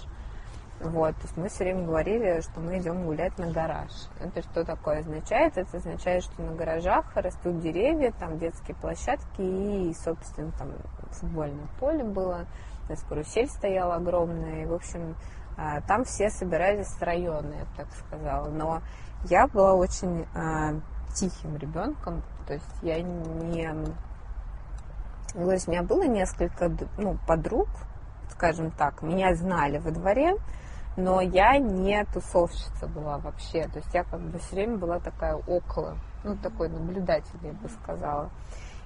Вот, то есть мы все время говорили, что мы идем гулять на гараж. Это что такое означает? Это означает, что на гаражах растут деревья, там детские площадки и, собственно, там футбольное поле было, у нас карусель стояла огромная, и, в общем, а, там все собирались с района, я бы так сказала. Но я была очень а, тихим ребенком, то есть я не... То есть у меня было несколько ну, подруг, скажем так, меня знали во дворе, но я не тусовщица была вообще. То есть я как бы все время была такая около, ну, такой наблюдатель, я бы сказала.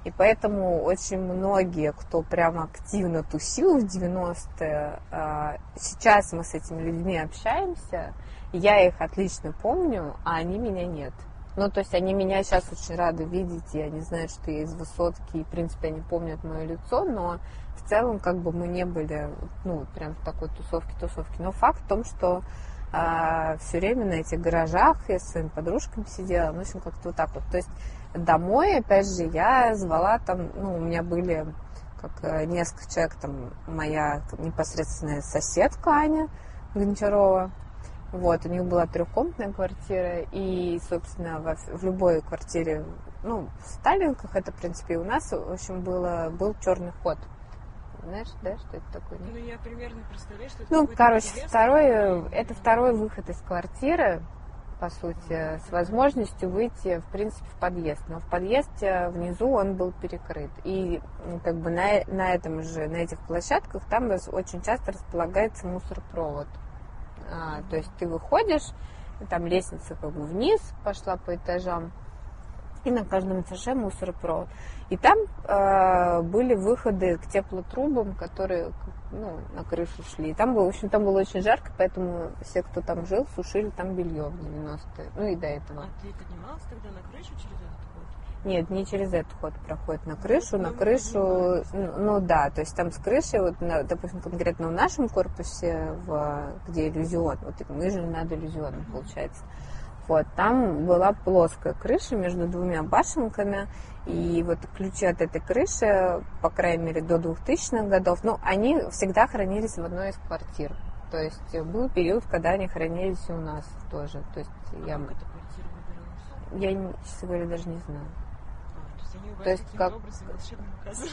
И поэтому очень многие, кто прямо активно тусил в 90-е, а, сейчас мы с этими людьми общаемся, я их отлично помню, а они меня нет. Ну, то есть они меня сейчас очень рады видеть, и они знают, что я из высотки, и, в принципе, они помнят мое лицо, но в целом, как бы мы не были, ну, прям в такой тусовке-тусовке. Но факт в том, что а, все время на этих гаражах я с своими подружками сидела, ну, в общем, как-то вот так вот. То есть домой, опять же, я звала там, ну, у меня были как э, несколько человек, там, моя непосредственная соседка Аня Гончарова, вот, у них была трехкомнатная квартира, и, собственно, в, в любой квартире, ну, в Сталинках это, в принципе, и у нас, в общем, было, был черный ход. Знаешь, да, что это такое? Ну, я примерно представляю, что это Ну, короче, второй, это второй выход из квартиры, по сути, с возможностью выйти, в принципе, в подъезд. Но в подъезде внизу он был перекрыт. И как бы на, на этом же, на этих площадках там очень часто располагается мусоропровод. А, то есть ты выходишь, там лестница как бы вниз пошла по этажам, и на каждом этаже мусоропровод. И там э, были выходы к теплотрубам, которые ну, на крышу шли. И там было, в общем, там было очень жарко, поэтому все, кто там жил, сушили там белье в 90-е. Ну и до этого. А ты поднималась тогда на крышу через этот ход? Нет, не через этот ход проходит на крышу. На крышу, ну, ну да, то есть там с крыши, вот, на, допустим, конкретно в нашем корпусе, в, где иллюзион, вот мы же над иллюзионом, получается. Вот, там была плоская крыша между двумя башенками, и вот ключи от этой крыши, по крайней мере, до 2000-х годов, ну, они всегда хранились в одной из квартир. То есть был период, когда они хранились и у нас тоже. То есть я... Я, честно говоря, даже не знаю. То есть как-?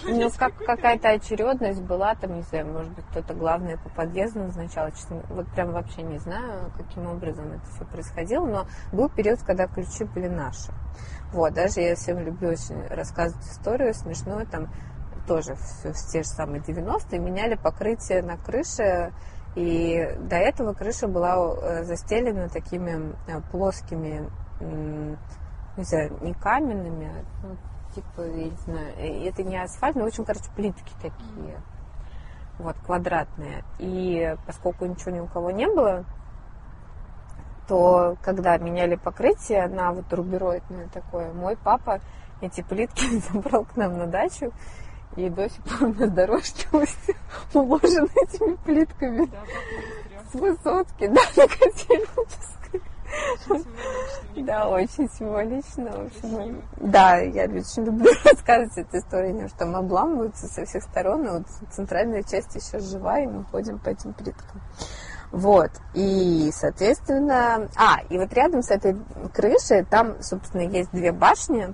Ну, как, какая-то очередность была, там, не знаю, может быть, кто-то главное по подъезду назначал, честно, вот прям вообще не знаю, каким образом это все происходило, но был период, когда ключи были наши. Вот, даже я всем люблю очень рассказывать историю смешную, там тоже все, в те же самые 90-е меняли покрытие на крыше, и до этого крыша была э, застелена такими э, плоскими, не знаю, не каменными, а, ну, типа, я не знаю, э, это не асфальт, но, общем, короче, плитки такие, вот, квадратные. И поскольку ничего ни у кого не было, то когда меняли покрытие на вот рубероидное такое, мой папа эти плитки [LAUGHS] забрал к нам на дачу, и до сих пор у нас дорожки [LAUGHS] уложены этими плитками Да, с высотки, [LAUGHS] да, на Котельнической. Да, очень символично. В общем, да, я очень люблю [LAUGHS] рассказывать эту историю, потому что там обламываются со всех сторон, и вот центральная часть еще жива, и мы ходим по этим плиткам. Вот, и, соответственно, а, и вот рядом с этой крышей, там, собственно, есть две башни, а,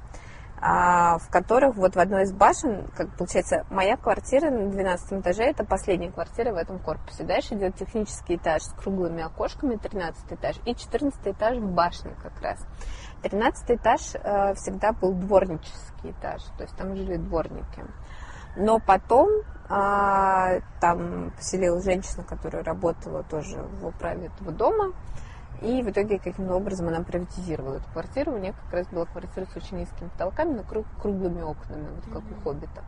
в которых вот в одной из башен, как получается, моя квартира на 12 этаже, это последняя квартира в этом корпусе. Дальше идет технический этаж с круглыми окошками, 13 этаж, и 14 этаж в башне как раз. 13 этаж э, всегда был дворнический этаж, то есть там жили дворники. Но потом а, там поселилась женщина, которая работала тоже в управе этого дома, и в итоге каким-то образом она приватизировала эту квартиру. У нее как раз была квартира с очень низкими потолками, но круг- круглыми окнами, вот как у Хоббита.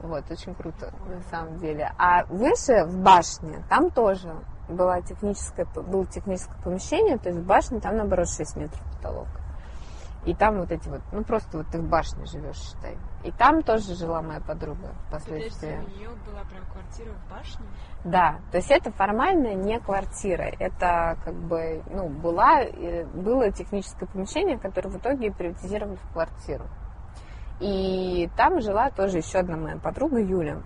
Вот, очень круто, на самом деле. А выше, в башне, там тоже была техническое, было техническое помещение, то есть в башне там, наоборот, 6 метров потолок. И там вот эти вот, ну просто вот ты в башне живешь, считай. И там тоже жила моя подруга впоследствии. у нее была прям квартира в башне? Да, то есть это формально не квартира, это как бы, ну, была, э, было техническое помещение, которое в итоге приватизировали в квартиру. И там жила тоже еще одна моя подруга Юля.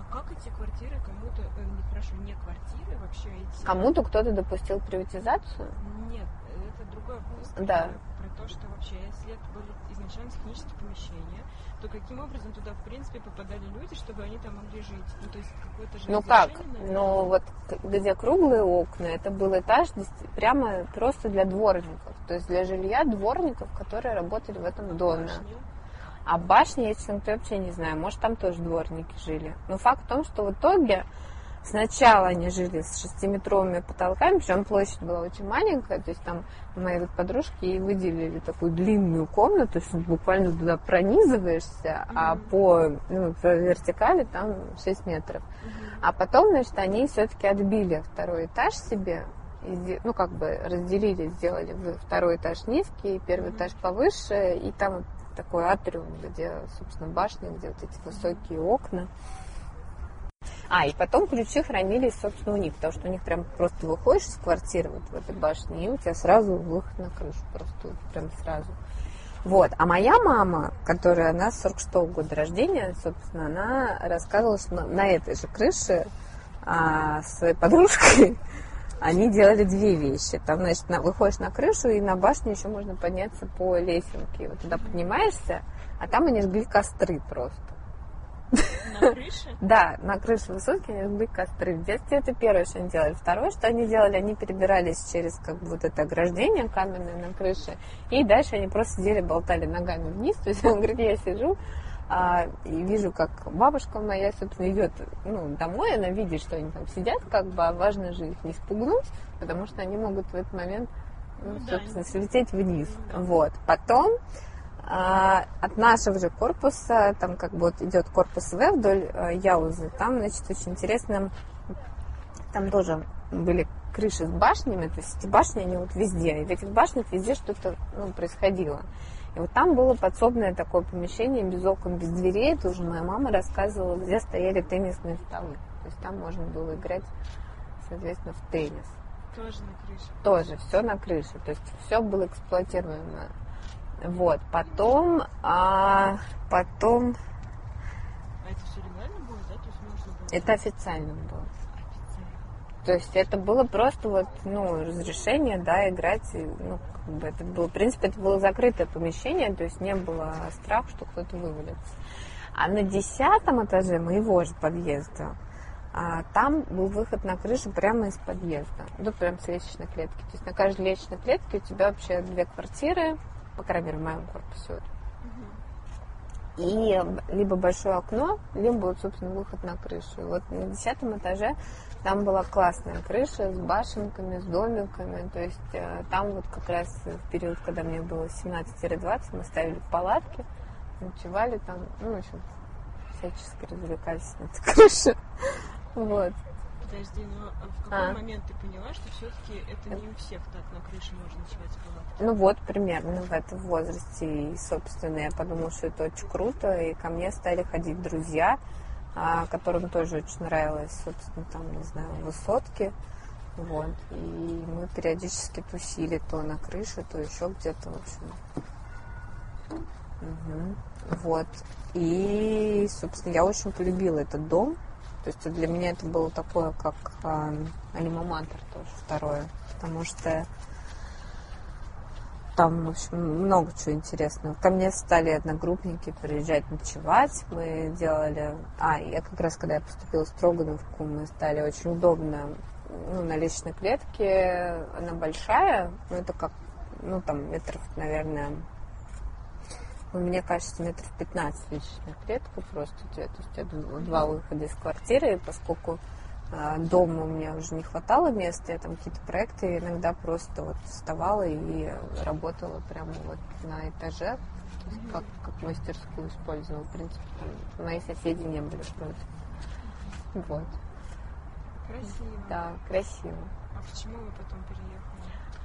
А как эти квартиры кому-то, э, не, хорошо, не квартиры, вообще эти... Кому-то кто-то допустил приватизацию? Нет, это другой вопрос. Да. Про то, что вообще, если это были изначально технические помещения, то каким образом туда, в принципе, попадали люди, чтобы они там могли жить? Ну, то есть какое-то же Ну как? наверное? Ну вот где круглые окна, это был этаж прямо просто для дворников. То есть для жилья дворников, которые работали в этом доме. Башня. А башня, я, честно говоря, вообще не знаю. Может, там тоже дворники жили. Но факт в том, что в итоге сначала они жили с шестиметровыми потолками, причем площадь была очень маленькая. То есть там мои вот подружки ей выделили такую длинную комнату, то есть буквально туда пронизываешься, а Мгм. по, ну, по вертикали там 6 метров. А потом, значит, они все-таки отбили второй этаж себе, и ну, как бы разделили, сделали второй этаж низкий, первый Мгм. этаж повыше, и там такой атриум, где, собственно, башня, где вот эти высокие окна. А, и потом ключи хранились, собственно, у них, потому что у них прям просто выходишь из квартиры вот в этой башне, и у тебя сразу выход на крышу, просто прям сразу. Вот. А моя мама, которая, она с 46 года рождения, собственно, она рассказывала, что на, этой же крыше а, своей подружкой [LAUGHS] они делали две вещи. Там, значит, на- выходишь на крышу, и на башню еще можно подняться по лесенке. Вот туда поднимаешься, а там они жгли костры просто. На крыше? [LAUGHS] Да, на крыше высотки они жгли костры. В детстве это первое, что они делали. Второе, что они делали, они перебирались через как бы вот это ограждение каменное на крыше, и дальше они просто сидели, болтали ногами вниз. [LAUGHS] То есть он говорит, я сижу, а, и вижу, как бабушка моя, собственно, идет ну, домой, она видит, что они там сидят, как бы, а важно же их не спугнуть, потому что они могут в этот момент, ну, Ну да, собственно, не- слететь вниз. Да. Вот. Потом от нашего же корпуса, там как бы вот идет корпус В вдоль э, Яузы, там, значит, очень интересно, там тоже были крыши с башнями, то есть эти башни, они вот везде, и в этих башнях везде что-то ну, происходило. И вот там было подсобное такое помещение, без окон, без дверей, тоже моя мама рассказывала, где стояли теннисные столы. То есть там можно было играть, соответственно, в теннис Тоже на крыше. тоже все на крыше, то есть все было эксплуатируемо. Вот, потом, а, потом, А это все легально было, да? То есть можно было... это официально было. Официально. То есть это было просто вот, ну, разрешение, да, играть, ну, как бы это было, в принципе, это было закрытое помещение, то есть не было страха, что кто-то вывалится. А на десятом этаже моего же подъезда а, там был выход на крышу прямо из подъезда, ну, прям с лестничной клетки. То есть на каждой лестничной клетке у тебя вообще две квартиры, по крайней мере, в моем корпусе. вот. И либо большое окно, либо, вот, собственно, выход на крышу. И вот на десятом этаже там была классная крыша с башенками, с домиками. То есть э, там вот как раз в период, когда мне было 17-20, мы ставили палатки, ночевали там, ну, в общем, всячески развлекались на этой [LAUGHS] крыше. Вот. Подожди, но а в какой А. момент ты поняла, что все-таки это не у всех так на крыше можно ночевать с палаткой? Ну вот, примерно в этом возрасте. И, собственно, я подумала, что это очень круто. И ко мне стали ходить друзья, а, которым тоже очень нравилось, собственно, там, не знаю, высотки. Вот. И мы периодически тусили то на крыше, то еще где-то, в общем. Мгм. Вот. И, собственно, я очень полюбила этот дом. То есть для меня это было такое, как а, альма-матер тоже второе. Потому что там, в общем, много чего интересного. Ко мне стали одногруппники приезжать ночевать. Мы делали... А, я как раз, когда я поступила в Строгановку, мы стали очень удобно ну, на личной клетке. Она большая, но это как, ну, там, метров, наверное, мне кажется, метров 15 личная клетка просто. у тебя, То есть это два выхода из квартиры, и поскольку а, дома у меня уже не хватало места, я там какие-то проекты иногда просто вот вставала и работала прямо вот на этаже, как, как мастерскую использовала. В принципе, там мои соседи не были против. Вот. Красиво. Да, красиво. А почему вы потом переехали?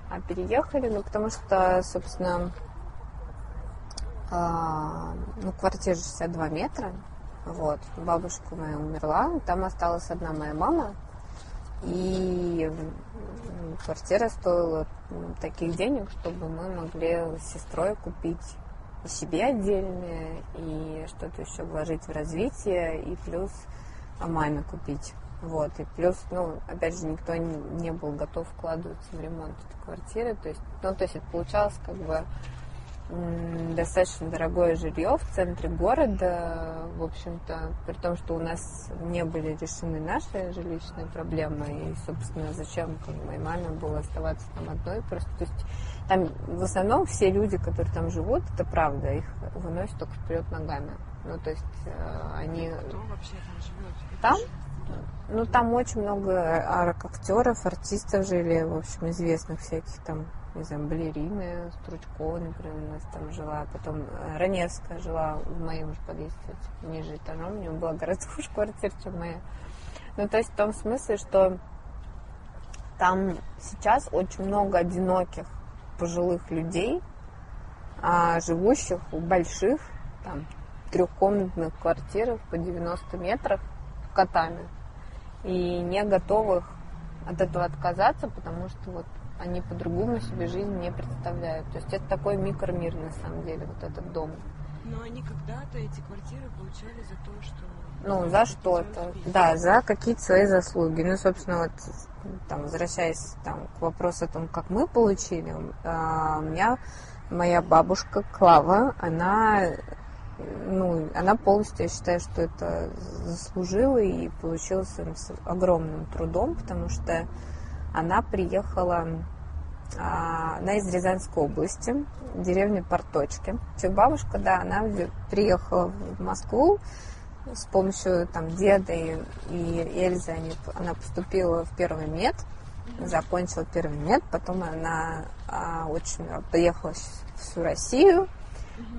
А переехали, ну, потому что, собственно, а, ну, квартира 62 метра, вот, бабушка моя умерла, там осталась одна моя мама, и квартира стоила м, таких денег, чтобы мы могли с сестрой купить себе отдельное, и что-то еще вложить в развитие, и плюс маме купить. Вот, и плюс, ну, опять же, никто не, не был готов вкладываться в ремонт этой квартиры. То есть, ну, то есть это получалось как бы достаточно дорогое жилье в центре города, в общем-то, при том, что у нас не были решены наши жилищные проблемы, и, собственно, зачем как моей маме было оставаться там одной, просто, то есть там в основном все люди, которые там живут, это правда, их выносят только вперед ногами. Ну, то есть э, они... Кто вообще там живет? Там? Ну, там очень много актеров, артистов жили, в общем, известных всяких там, не знаю, балерины, Стручкова, например, у нас там жила, потом э, Раневская жила в моем же подъезде, ниже этажом, у него была хуже [LAUGHS] квартира, чем моя. Ну, то есть в том смысле, что там сейчас очень много одиноких пожилых людей, а, живущих в больших, там, трехкомнатных квартирах по 90 метров котами и не готовых от этого отказаться, потому что вот они по-другому себе жизнь не представляют. То есть это такой микромир на самом деле, вот этот дом. Но они когда-то эти квартиры получали за то, что... Ну, за что-то. Да, за какие-то свои заслуги. Ну, собственно, вот там, возвращаясь там, к вопросу о том, как мы получили, а, у меня моя бабушка Клава, она ну, она полностью, я считаю, что это заслужила и получилось с огромным трудом, потому что она приехала, а, она из Рязанской области, деревни Порточки. Че бабушка, да, она приехала в Москву с помощью там деда и, и Эльзы, они, она поступила в первый мед, закончила первый мед, потом она а, очень поехала всю Россию,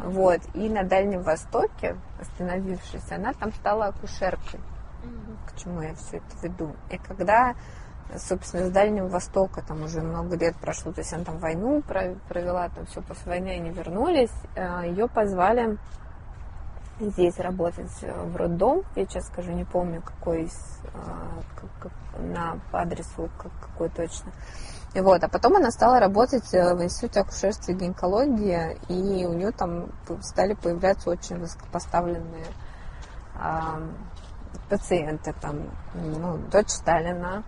вот. И на Дальнем Востоке, остановившись, она там стала акушеркой. К чему я все это веду? И когда, собственно, с Дальнего Востока, там уже много лет прошло, то есть она там войну провела, там все после войны они вернулись, э, ее позвали здесь работать в роддом. Я сейчас скажу, не помню, какой из, э, на по адресу, какой точно. Вот, а потом она стала работать э, в институте акушерства и гинекологии, и у нее там стали появляться очень высокопоставленные а, пациенты, там, ну, дочь Сталина,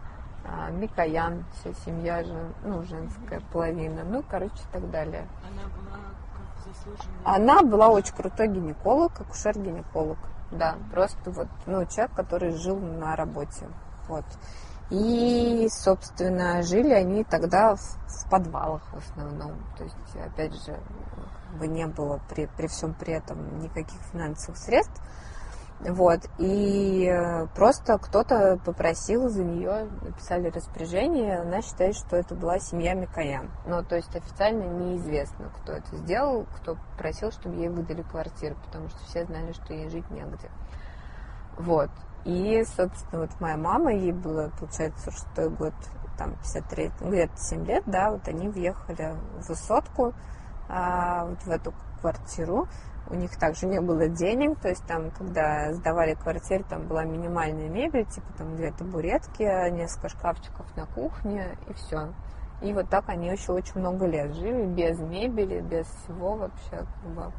а, Микоян, вся семья же, ну, женская половина, ну, короче, и так далее. Она была как заслуженная? Она была очень крутой гинеколог, акушер-гинеколог, да, просто вот, ну, человек, который жил на работе, вот. И, собственно, жили они тогда в, в подвалах в основном. То есть, опять же, бы не было при, при всем при этом никаких финансовых средств. Вот. И э, просто кто-то попросил за нее, написали распоряжение, она считает, что это была семья Микоян. Ну, то есть официально неизвестно, кто это сделал, кто просил, чтобы ей выдали квартиру, потому что все знали, что ей жить негде. Вот. И, собственно, вот моя мама, ей было, получается, шестой год, там, 53, ну, где-то 7 лет, да, вот они въехали в высотку, а, вот в эту квартиру. У них также не было денег, то есть там, когда сдавали квартиру, там была минимальная мебель, типа там две табуретки, несколько шкафчиков на кухне и все. И вот так они еще очень много лет жили, без мебели, без всего вообще, как бы.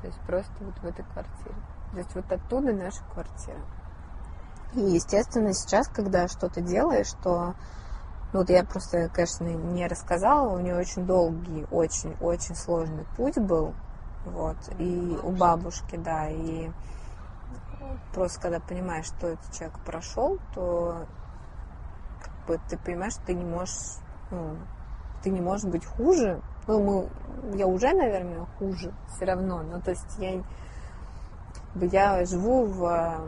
То есть просто вот в этой квартире. То есть вот оттуда наша квартира. И, естественно, сейчас, когда что-то делаешь, то ну, вот я просто, конечно, не рассказала, у нее очень долгий, очень-очень сложный путь был, вот, и у бабушки, да, и просто когда понимаешь, что этот человек прошел, то как бы ты понимаешь, что ты не можешь, ну, ты не можешь быть хуже, ну, мы, я уже, наверное, хуже все равно, но то есть я я живу в...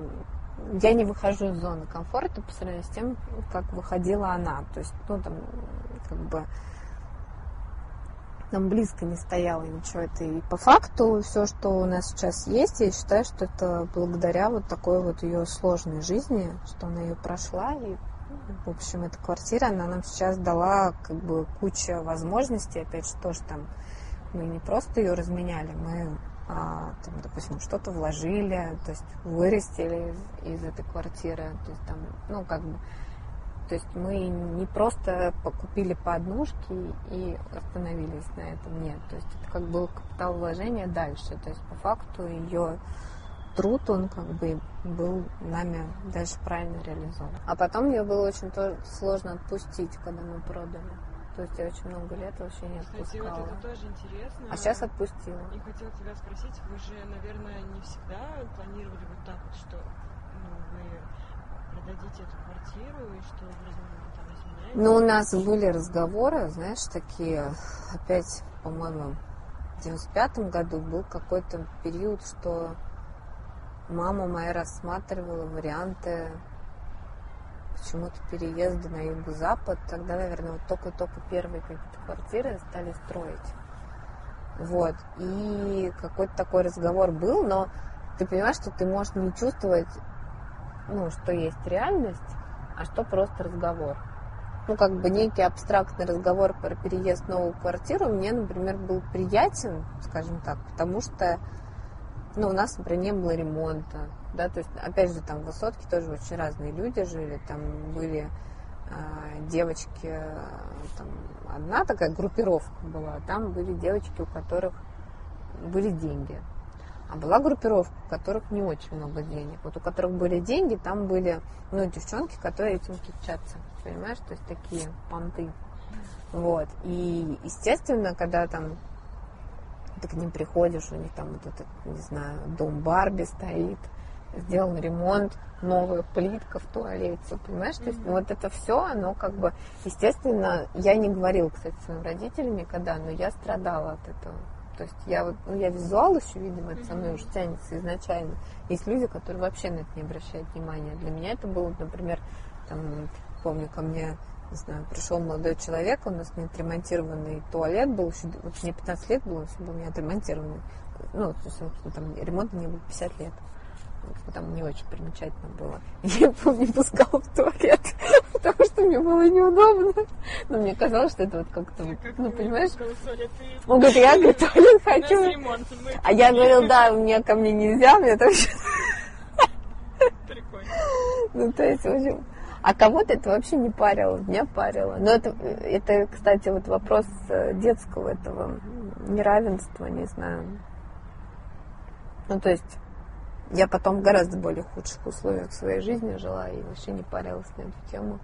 Я не выхожу из зоны комфорта по сравнению с тем, как выходила она. То есть, ну, там, как бы, нам близко не стояло ничего. Это и по факту все, что у нас сейчас есть, я считаю, что это благодаря вот такой вот ее сложной жизни, что она ее прошла. И, в общем, эта квартира, она нам сейчас дала как бы куча возможностей. Опять же, тоже там мы не просто ее разменяли, мы а, там, допустим, что-то вложили, то есть вырастили из, этой квартиры, то есть там, ну, как бы, то есть мы не просто купили по однушке и остановились на этом, нет, то есть это как был капитал вложения дальше, то есть по факту ее труд, он как бы был нами дальше правильно реализован. А потом мне было очень тоже сложно отпустить, когда мы продали. То есть я очень много лет вообще не Кстати, отпускала. вот это тоже интересно. А сейчас отпустила. Я хотела тебя спросить, вы же, наверное, не всегда планировали вот так вот, что ну, вы продадите эту квартиру и что вы там? Ну, у нас были разговоры, знаешь, такие, опять, по-моему, в 95 году был какой-то период, что мама моя рассматривала варианты почему-то переезда на юго-запад. Тогда, наверное, вот только-только первые какие-то квартиры стали строить. Вот. И какой-то такой разговор был, но ты понимаешь, что ты можешь не чувствовать, ну, что есть реальность, а что просто разговор. Ну, как бы некий абстрактный разговор про переезд в новую квартиру мне, например, был приятен, скажем так, потому что ну, у нас, например, не было ремонта, да, то есть, опять же, там в Высотке тоже очень разные люди жили, там были э, девочки, там одна такая группировка была, там были девочки, у которых были деньги, а была группировка, у которых не очень много денег. Вот у которых были деньги, там были, ну, девчонки, которые этим кичатся, понимаешь, то есть такие понты. Вот. И, естественно, когда там ты к ним приходишь, у них там вот этот, не знаю, дом Барби стоит, сделан ремонт, новая плитка в туалете, понимаешь? То есть вот это все, оно как бы, естественно, я не говорила, кстати, своим родителям никогда, но я страдала от этого. То есть я вот, ну, я визуал еще, видимо, это со мной уже тянется изначально. Есть люди, которые вообще на это не обращают внимания. Для меня это было, например, там, помню, ко мне не знаю, пришел молодой человек, у нас не отремонтированный туалет был, еще, вот мне 15 лет было, все был не отремонтированный. Ну, то есть там ремонта не было 50 лет. Там не очень примечательно было. [LAUGHS] Я помню, не пускала в туалет, [LAUGHS] потому что мне было неудобно. Но мне казалось, что это вот как-то, ну, понимаешь? Он говорит, я говорит, [LAUGHS] туалет хочу. А я говорил, да, у меня ко мне нельзя, мне так Прикольно. Ну, то есть, в общем, а кого-то это вообще не парило, меня парило. Но это, это, кстати, вот вопрос э, детского этого неравенства, не знаю. Ну, то есть, я потом в гораздо более худших условиях своей жизни жила и вообще не парилась на эту тему.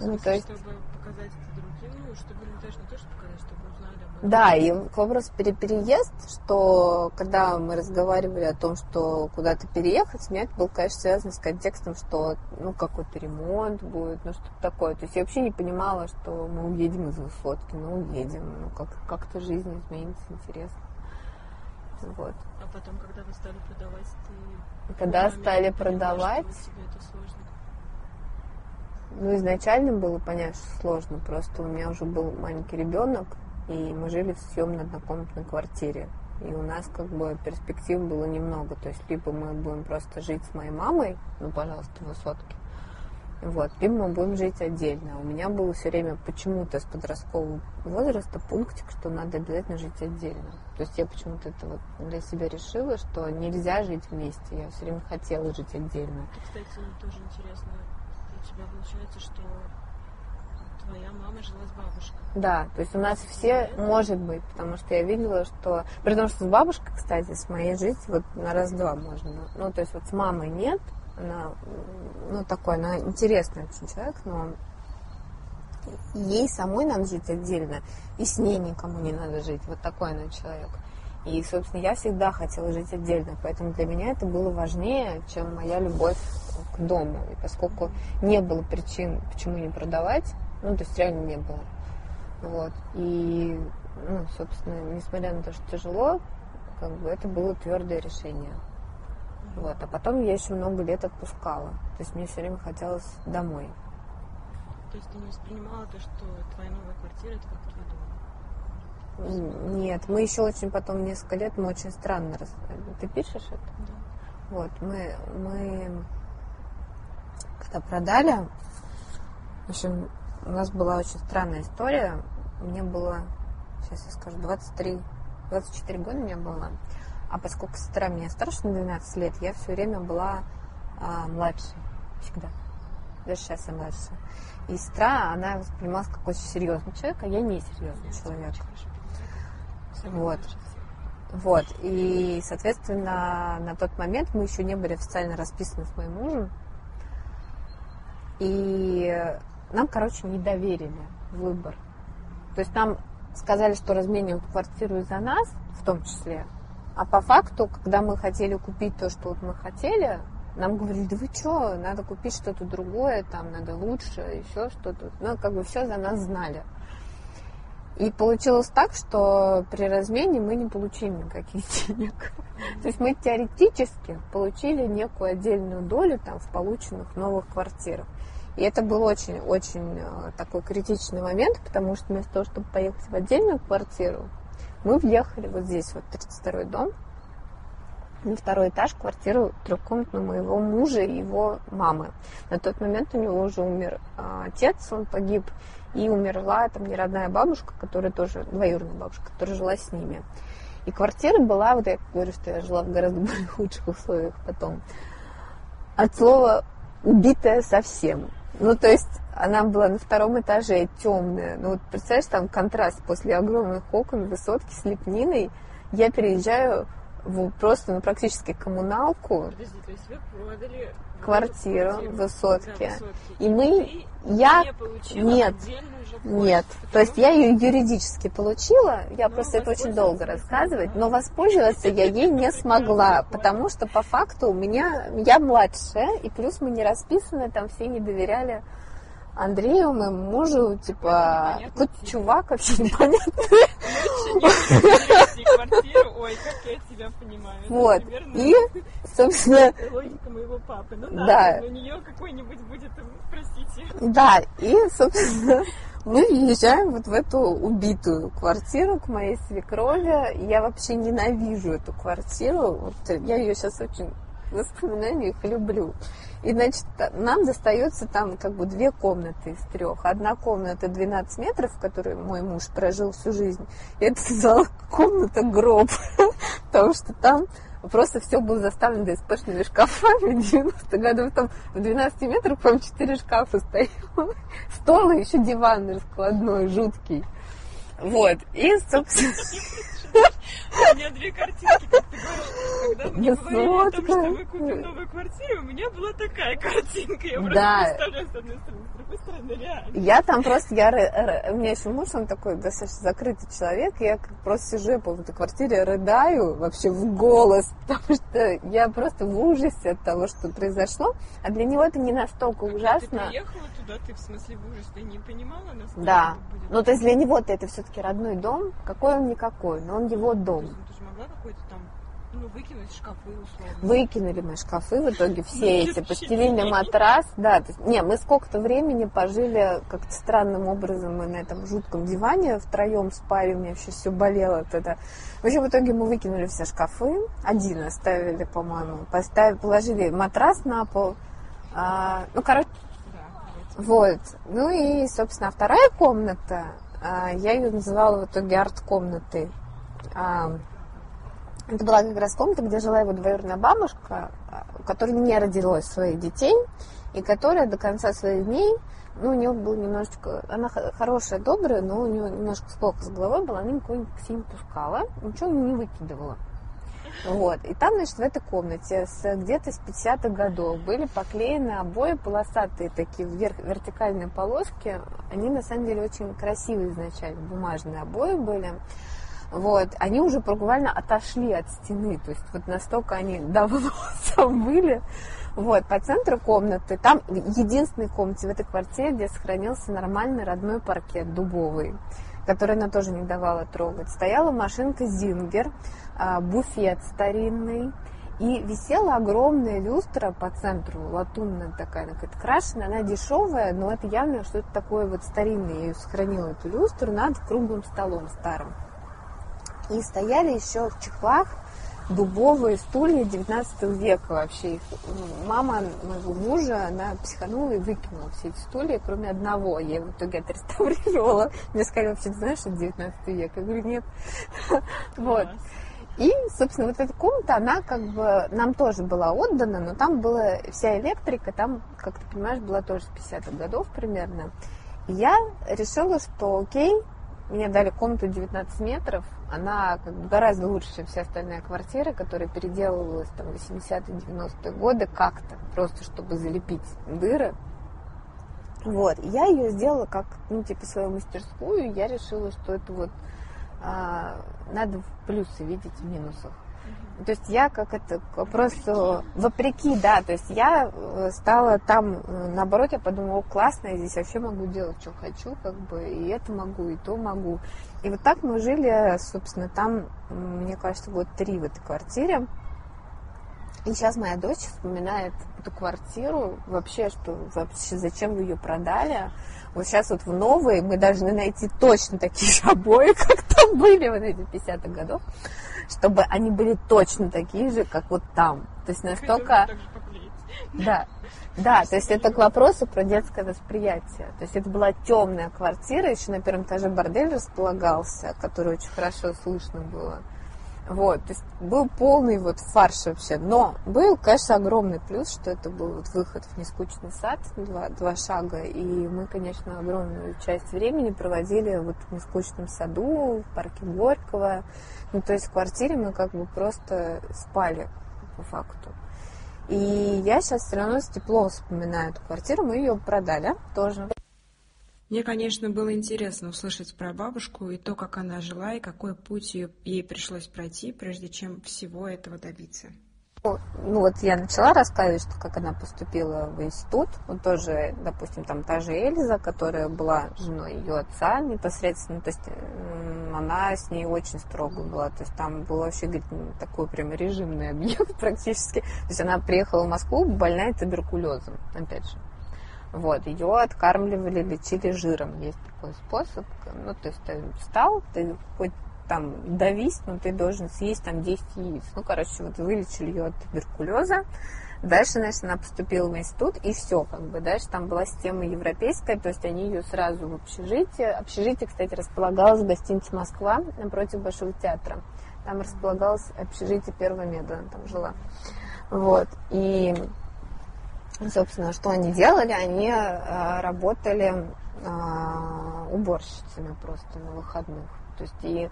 Ну, Ну, то есть- чтобы показать это другим, ну, чтобы, ну, даже не то, чтобы показать, чтобы узнали об этом. Да, и к вопросу пере- переезд, что когда мы разговаривали о том, что куда-то переехать, меня это было, конечно, связано с контекстом, что ну какой-то ремонт будет, ну что-то такое. То есть я вообще не понимала, что мы уедем из высотки, ну уедем, ну как, как-то жизнь изменится, интересно. Вот. А потом, когда вы стали продавать, ты... Когда стали продавать. Ну, изначально было понять, что сложно. Просто у меня уже был маленький ребенок, и мы жили в съемной однокомнатной квартире. И у нас как бы перспектив было немного. То есть либо мы будем просто жить с моей мамой, ну, пожалуйста, в высотке, вот, либо мы будем жить отдельно. У меня было все время почему-то с подросткового возраста пунктик, что надо обязательно жить отдельно. То есть я почему-то это вот для себя решила, что нельзя жить вместе. Я все время хотела жить отдельно. И, кстати, тоже интересно, у тебя получается, что твоя мама жила с бабушкой. Да, то есть у нас все, может быть, потому что я видела, что... При том, что с бабушкой, кстати, с моей жить вот на раз-два можно. Ну, то есть вот с мамой нет, она, ну, такой, она интересный очень человек, но ей самой надо жить отдельно, и с ней никому не надо жить. Вот такой она человек. И, собственно, я всегда хотела жить отдельно, поэтому для меня это было важнее, чем моя любовь к дому. И поскольку не было причин, почему не продавать, ну, то есть реально не было. Вот. И, ну, собственно, несмотря на то, что тяжело, как бы это было твердое решение. Вот. А потом я еще много лет отпускала. То есть мне все время хотелось домой. То есть ты не воспринимала то, что твоя новая квартира это как твой дом. Нет, мы еще очень потом несколько лет, мы очень странно рас... Ты пишешь это? Да. Вот, мы, мы когда продали, в общем, у нас была очень странная история. Мне было, сейчас я скажу, 23, 24 года мне было. А поскольку сестра меня старше на 12 лет, я все время была а, младше. Всегда. Даже сейчас я младше. И сестра, она воспринималась как очень серьезный человек, а я не серьезный человек. Вот. Вот. И, соответственно, на тот момент мы еще не были официально расписаны с моим мужем. И нам, короче, не доверили выбор. То есть нам сказали, что разменивают квартиру из-за нас, в том числе. А по факту, когда мы хотели купить то, что вот мы хотели, нам говорили, да вы что, надо купить что-то другое, там надо лучше, еще что-то. Ну, как бы все за нас знали. И получилось так, что при размене мы не получили никаких денег. То есть мы теоретически получили некую отдельную долю там в полученных новых квартирах. И это был очень-очень э, такой критичный момент, потому что вместо того, чтобы поехать в отдельную квартиру, мы въехали вот здесь, вот 32-й дом, на второй этаж квартиру трехкомнатную моего мужа и его мамы. На тот момент у него уже умер а, отец, он погиб, и умерла там неродная бабушка, которая тоже, двоюродная бабушка, которая жила с ними. И квартира была, вот я говорю, что я жила в гораздо [LAUGHS] более худших условиях потом, от слова убитая совсем. Ну, то есть она была на втором этаже, темная. Ну, вот представляешь, там контраст после огромных окон, высотки с лепниной. Я переезжаю в просто, ну, практически коммуналку. Подожди, то есть вы продали квартиру в высотке. Да, высотке. И мы, Ты я, нет, нет. То есть я ее юридически получила, я Но просто это очень долго рассказывать, но воспользоваться я ей не смогла, потому что по факту у меня, я младшая, и плюс мы не расписаны, там все не доверяли Андрею, моему мужу, типа, какой-то тип. чувак вообще непонятный. Ой, как я тебя понимаю. Это Вот. И, собственно, [LAUGHS] логика моего папы. Ну Да. у нее какой-нибудь будет, м, простите. Да, и, собственно, мы въезжаем вот в эту убитую квартиру к моей свекрови. Я вообще ненавижу эту квартиру. Вот я ее сейчас очень воспоминаниях люблю. И, значит, нам достается там как бы две комнаты из трех. Одна комната 12 метров, в которой мой муж прожил всю жизнь. И это зал, комната гроб. [LAUGHS] Потому что там просто все было заставлено ДСПшными шкафами 90-х годов. Там в 12 метрах, по-моему, 4 шкафа стояло. [LAUGHS] Стол и еще диван раскладной, жуткий. Вот. И, собственно, [LAUGHS] У меня две картинки, как ты говоришь. Когда мне говорили о том, что мы купим новую квартиру, у меня была такая картинка. Я просто представляю, с одной стороны, стороны, реально. Я там просто, я, у меня еще муж, он такой достаточно закрытый человек, я просто сижу я по этой квартире, рыдаю вообще в голос, [LAUGHS] потому что я просто в ужасе от того, что произошло, а для него это не настолько Ты ужасно. приехала туда, ты в смысле в ужас, ты не понимала, насколько Да, ну то есть для него-то это все-таки родной дом, какой он никакой, но он его дом. ну, ты же могла какой-то там, ну, выкинуть шкафы условно. Выкинули мы шкафы, в итоге все эти, постелили матрас, да, то есть, не, мы сколько-то времени пожили как-то странным образом, мы на этом жутком диване втроем спали, у меня вообще все болело тогда. В общем, в итоге мы выкинули все шкафы, один оставили, по-моему, поставили, положили матрас на пол, А, ну, короче, Да, вот. Ну и, собственно, вторая комната, а, я ее называла в итоге арт-комнатой. А, Это была как раз комната, где жила его двоюродная бабушка, у которой не родилось своих детей, и которая до конца своих дней, ну, у нее был немножечко, она хорошая, добрая, но у нее немножко плохо с головой было, она никого к себе не пускала, ничего не выкидывала. Вот. И там, значит, в этой комнате с, где-то с 50-х годов были поклеены обои полосатые такие вверх, вертикальные полоски. Они, на самом деле, очень красивые изначально, бумажные обои были. Вот. Они уже буквально отошли от стены, то есть вот настолько они давно там [LAUGHS] были. Вот, по центру комнаты, там единственной комнате в этой квартире, где сохранился нормальный родной паркет дубовый, который она тоже не давала трогать. Стояла машинка Зингер, а, буфет старинный, и висела огромная люстра по центру, латунная такая, она какая-то крашеная, она дешевая, но это явно что-то такое вот старинное. Я ее сохранила, эту люстру, над круглым столом старым. И стояли еще в чехлах дубовые стулья 19 века вообще. Их, м, Мама моего мужа, она психанула и выкинула все эти стулья, кроме одного. Я его в итоге отреставрировала. Мне сказали, вообще, ты знаешь, что это 19 век? Я говорю, нет. [LAUGHS] Вот. И, собственно, вот эта комната, она как бы нам тоже была отдана, но там была вся электрика, там, как ты понимаешь, была тоже с 50-х годов примерно. И я решила, что окей, мне дали комнату 19 метров, она как бы гораздо лучше, чем вся остальная квартира, которая переделывалась там 80-е, 90-е годы как-то, просто чтобы залепить дыры. Вот, я ее сделала как, ну, типа, свою мастерскую, я решила, что это вот а, надо плюсы видеть в минусах. То есть я как это вопросу вопреки, да, то есть я э, стала там, э, наоборот, я подумала, классно, я здесь вообще могу делать, что хочу, как бы, и это могу, и то могу. И вот так мы жили, собственно, там, мне кажется, год три в этой квартире. И сейчас моя дочь вспоминает эту квартиру, вообще, что вообще зачем вы ее продали. Вот сейчас вот в новой мы должны найти точно такие же обои, [LAUGHS] как там были вот эти 50-х годов чтобы они были точно такие же, как вот там. То есть настолько... Да, да, то есть это к вопросу про детское восприятие. То есть это была темная квартира, еще на первом этаже бордель располагался, который очень хорошо слышно было. Вот, то есть был полный вот фарш вообще. Но был, конечно, огромный плюс, что это был вот выход в нескучный сад, два, два шага. И мы, конечно, огромную часть времени проводили вот в нескучном саду, в парке Горького. Ну, то есть в квартире мы как бы просто спали по факту. И я сейчас все равно с теплом вспоминаю эту квартиру. Мы ее продали тоже. Мне, конечно, было интересно услышать про бабушку и то, как она жила, и какой путь ей пришлось пройти, прежде чем всего этого добиться. Ну вот я начала рассказывать, что как она поступила в институт. Вот тоже, допустим, там та же Эльза, которая была женой ее отца непосредственно, то есть она с ней очень строго была. То есть там был вообще говорит, такой прям режимный объект [LAUGHS] практически. То есть она приехала в Москву больная туберкулезом, опять же. Вот, ее откармливали, лечили жиром. Есть такой способ. Ну, то есть ты встал, ты хоть там давись, но ты должен съесть там 10 яиц. Ну, короче, вот вылечили ее от туберкулеза. Дальше, значит, она поступила в институт, и все, как бы. Дальше там была система европейская, то есть они ее сразу в общежитие. Общежитие, кстати, располагалось в гостинице «Москва» напротив Большого театра. Там располагалось общежитие первого меда, она там жила. Вот. И собственно, что они делали? Они э, работали э, уборщицами просто на выходных. То есть и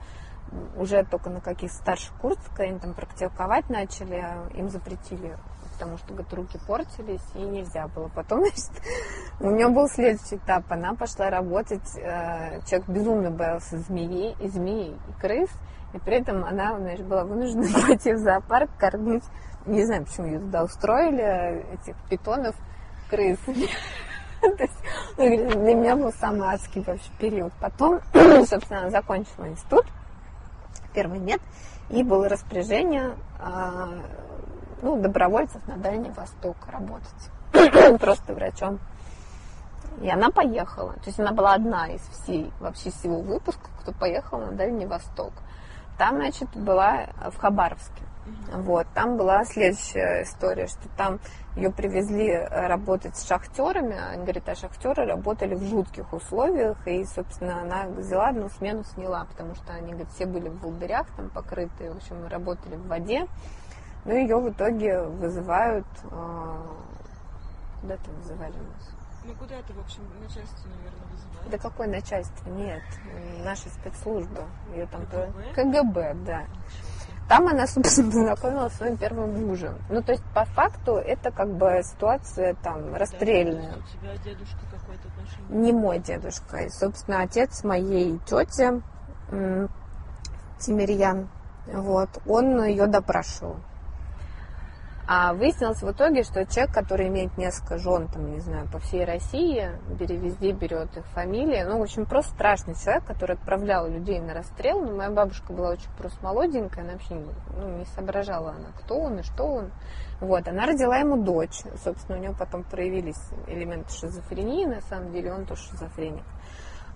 уже только на каких старших курсах, они там практиковать начали, им запретили, потому что говорит, руки портились, и нельзя было. Потом, [LAUGHS] значит, у нее был следующий этап. Она пошла работать, э, человек безумно боялся змеи, и змеи, и крыс, и при этом она, значит, была вынуждена [LAUGHS] пойти в зоопарк кормить не знаю, почему ее туда устроили, этих питонов, крыс. [LAUGHS] Ну, для меня был самый адский вообще период. Потом, [CLEARS THROAT] собственно, закончила институт, первый нет, и было распоряжение а, ну, добровольцев на Дальний Восток работать. [CLEARS THROAT] Просто врачом. И она поехала. То есть она была одна из всей, вообще всего выпуска, кто поехал на Дальний Восток. Там, значит, была в Хабаровске. Вот, там была следующая история, что там ее привезли э, работать с шахтерами. Они говорят, а шахтеры работали в жутких условиях, и, собственно, она взяла одну смену, сняла, потому что они, говорят, все были в волдырях там покрытые, в общем, работали в воде. Ну, ее в итоге вызывают... Э, куда то вызывали нас? Ну, куда-то, в общем, начальство, наверное, вызывали. Да какое начальство? Нет, наша спецслужба. Ее там КГБ? КГБ, да. Там она, собственно, [LAUGHS] познакомилась с своим первым мужем. Ну, то есть, по факту, это как бы ситуация там расстрельная. Да, у тебя дедушка какой-то отношение? Не мой дедушка. И, собственно, отец моей тети Тимирьян, вот, он ее допрашивал. А выяснилось в итоге, что человек, который имеет несколько жен, там, не знаю, по всей России, везде берет их фамилии, ну, в общем, просто страшный человек, который отправлял людей на расстрел. Но моя бабушка была очень просто молоденькая, она вообще ну, не соображала она, кто он и что он. Вот, она родила ему дочь. Собственно, у него потом проявились элементы шизофрении, на самом деле он тоже шизофреник.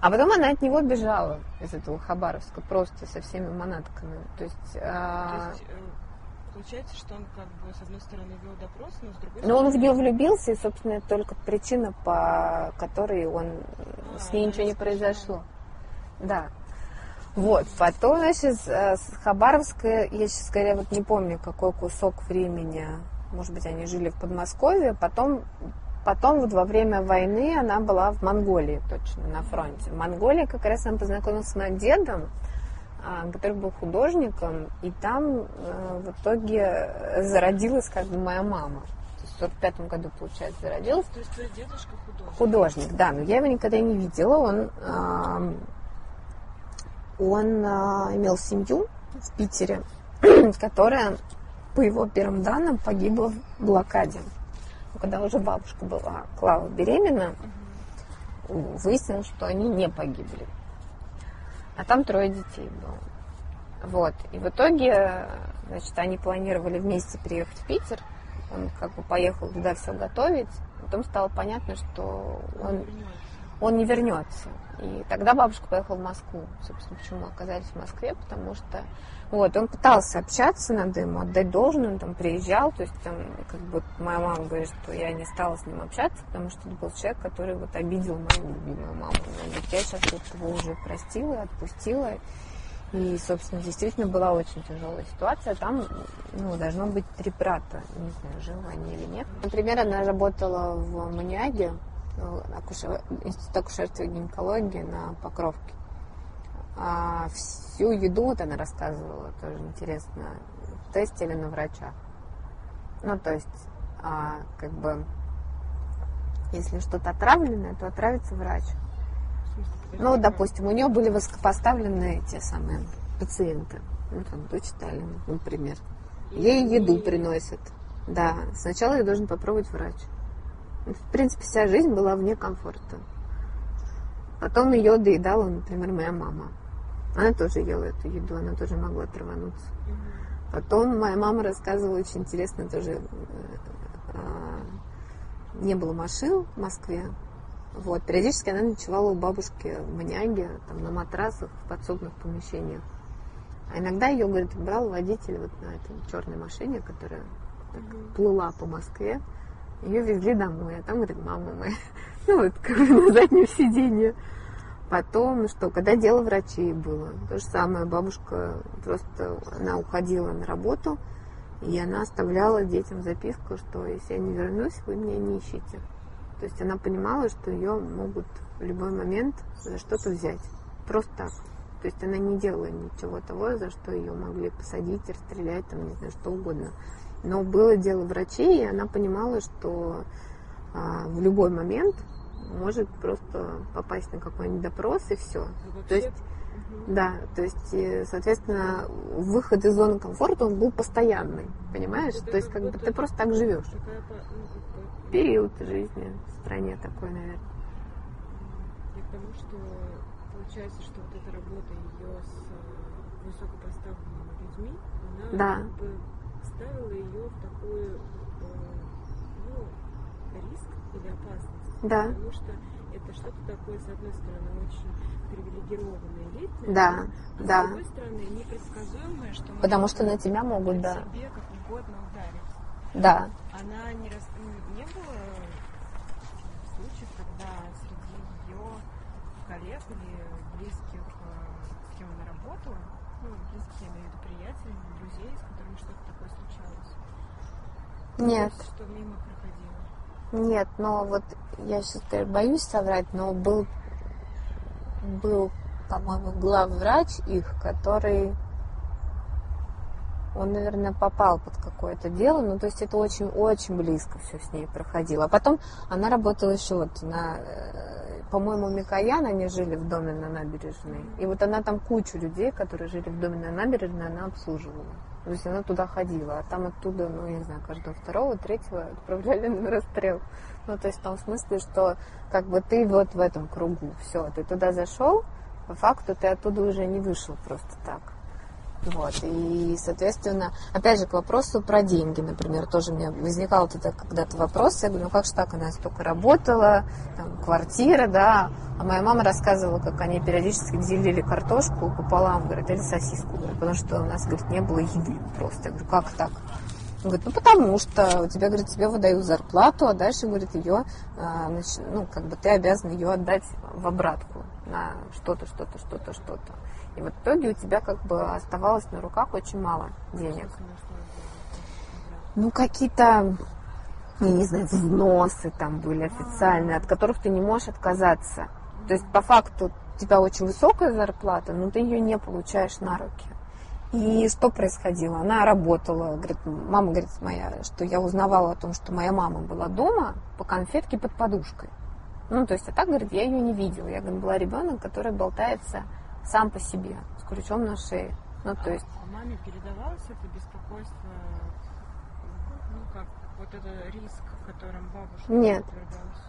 А потом она от него бежала из этого Хабаровска просто со всеми манатками. То есть, а... То есть э, Получается, что он как бы с одной стороны вел допрос, но с другой стороны... Но он в нее влюбился, и, собственно, это только причина, по которой он а, с ней ничего не произошло. Да. Вот, потом, значит, с Хабаровска, я сейчас, скорее, вот не помню, какой кусок времени, может быть, они жили в Подмосковье, потом потом вот во время войны она была в Монголии точно, на фронте. В Монголии как раз она познакомилась с моим дедом, который был художником, и там э, в итоге зародилась как бы моя мама. То есть в 45 году, получается, зародилась. То есть твой дедушка художник? Художник, да, но я его никогда не видела. Он, а, он а, имел семью в Питере, [CLEARS THROAT] которая, по его первым данным, погибла в блокаде. Когда уже бабушка была, Клава, беременна, выяснилось, что они не погибли. А там трое детей было. Вот. И в итоге, значит, они планировали вместе приехать в Питер. Он как бы поехал туда все готовить. Потом стало понятно, что он, он не вернется. И тогда бабушка поехала в Москву. Собственно, почему оказались в Москве, потому что вот, он пытался общаться, надо ему отдать должное, он там приезжал, то есть там, как бы, моя мама говорит, что я не стала с ним общаться, потому что это был человек, который вот обидел мою любимую маму. Она говорит, я сейчас вот его уже простила, отпустила, и, собственно, действительно была очень тяжелая ситуация. Там, ну, должно быть три брата. Не знаю, живы они или нет. Например, она работала в Маниаге, акушер... институт акушерства и гинекологии на Покровке. А всю еду, вот она рассказывала, тоже интересно, тестили на врача. Ну, то есть, а, как бы, если что-то отравленное, то отравится врач. Ну, допустим, у нее были высокопоставленные те самые пациенты. Ну, там, дочь Сталина, например. Ей еду приносят. Да, сначала ее должен попробовать врач. В принципе, вся жизнь была вне комфорта. Потом ее доедала, например, моя мама. Она тоже ела эту еду, она тоже могла травануться. Потом моя мама рассказывала очень интересно тоже. Э, э, не было машин в Москве. Вот. Периодически она ночевала у бабушки в Маняге, там, на матрасах, в подсобных помещениях. А иногда ее, говорит, брал водитель вот на этой черной машине, которая так, плыла по Москве. Ее везли домой, а там, говорит, мама моя, [LAUGHS] ну вот, как бы на заднем сиденье. Потом, что, когда дело врачей было, то же самое, бабушка просто, она уходила на работу, и она оставляла детям записку, что если я не вернусь, вы меня не ищите. То есть она понимала, что ее могут в любой момент за что-то взять. Просто так. То есть она не делала ничего того, за что ее могли посадить, расстрелять, там, не знаю, что угодно. Но было дело врачей, и она понимала, что а, в любой момент может просто попасть на какой-нибудь допрос и все. Ну, То есть, да, то есть, соответственно, выход из зоны комфорта он был постоянный, понимаешь? Это То есть, как бы ты просто так живешь. Такая, ну, Период жизни в стране такой, наверное. Я к тому, что получается, что вот эта работа ее с э, высокопоставленными людьми, она Да. как бы ставила ее в такую э, ну, риск или опасность. Да. Потому что это что-то такое, с одной стороны, очень привилегированное, элитное, Да, а да. с другой стороны, непредсказуемое, что Потому что на тебя могут, да. себе как угодно ударить. Да. Она не, рас... не- было случаев, когда среди ее коллег или близких, э, с кем она работала, ну, близких, я имею в виду приятелей, друзей, с которыми что-то такое случалось. Нет. Есть, Что мимо проходило. Нет, но вот я сейчас боюсь соврать, но был, был, по-моему, главврач их, который, он, наверное, попал под какое-то дело, ну, то есть это очень-очень близко все с ней проходило. А потом она работала еще вот на, э, по-моему, Микоян, они жили в доме на набережной. И вот она там кучу людей, которые жили в доме на набережной, она обслуживала. То есть она туда ходила, а там оттуда, ну, я не знаю, каждого второго, третьего отправляли [LAUGHS] на расстрел. Ну, то есть в том смысле, что как бы ты вот в этом кругу, все, ты туда зашел, по факту ты оттуда уже не вышел просто так. Вот, и, соответственно, опять же, к вопросу про деньги, например, тоже меня возникал вот это когда-то вопрос, я говорю, ну как же так, она столько работала, там, квартира, да, а моя мама рассказывала, как они периодически делили картошку пополам, говорит, или сосиску, говорит, потому что у нас, говорит, не было еды просто. Я говорю, как так? Он говорит, ну потому что у тебя, говорит, тебе выдают зарплату, а дальше, говорит, ее, а, ну, как бы ты обязан ее отдать в обратку на что-то, что-то, что-то, что-то. И в итоге у тебя как бы оставалось на руках очень мало денег. Ну, какие-то я не знаю, взносы там были официальные, от которых ты не можешь отказаться. То есть по факту у тебя очень высокая зарплата, но ты ее не получаешь на руки. И что происходило? Она работала, говорит, мама говорит моя, что я узнавала о том, что моя мама была дома по конфетке под подушкой. Ну, то есть, а так, говорит, я ее не видела. Я, говорит, была ребенок, который болтается сам по себе, с крючом на шее. Ну, то есть... А маме передавалось это беспокойство, ну, как вот это риск, которым бабушка Нет,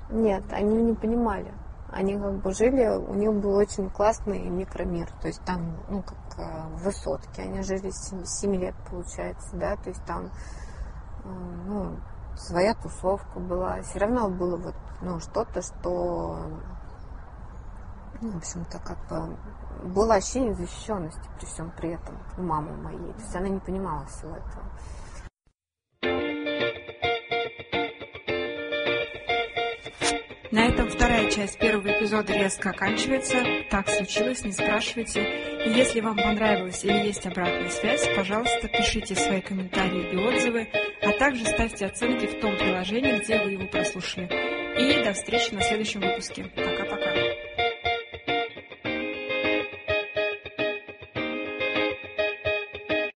нет, они не понимали. Они как бы жили, у них был очень классный микромир, то есть там, ну, как э, в высотке, они жили 7, 7 лет, получается, да, то есть там, э, ну, своя тусовка была, все равно было вот, ну, что-то, что, ну, в общем-то, как бы было ощущение защищенности при всем при этом у мамы моей, то есть она не понимала всего этого. На этом вторая часть первого эпизода резко оканчивается. Так случилось, не спрашивайте. И если вам понравилось или есть обратная связь, пожалуйста, пишите свои комментарии и отзывы, а также ставьте оценки в том приложении, где вы его прослушали. И до встречи на следующем выпуске. Пока-пока.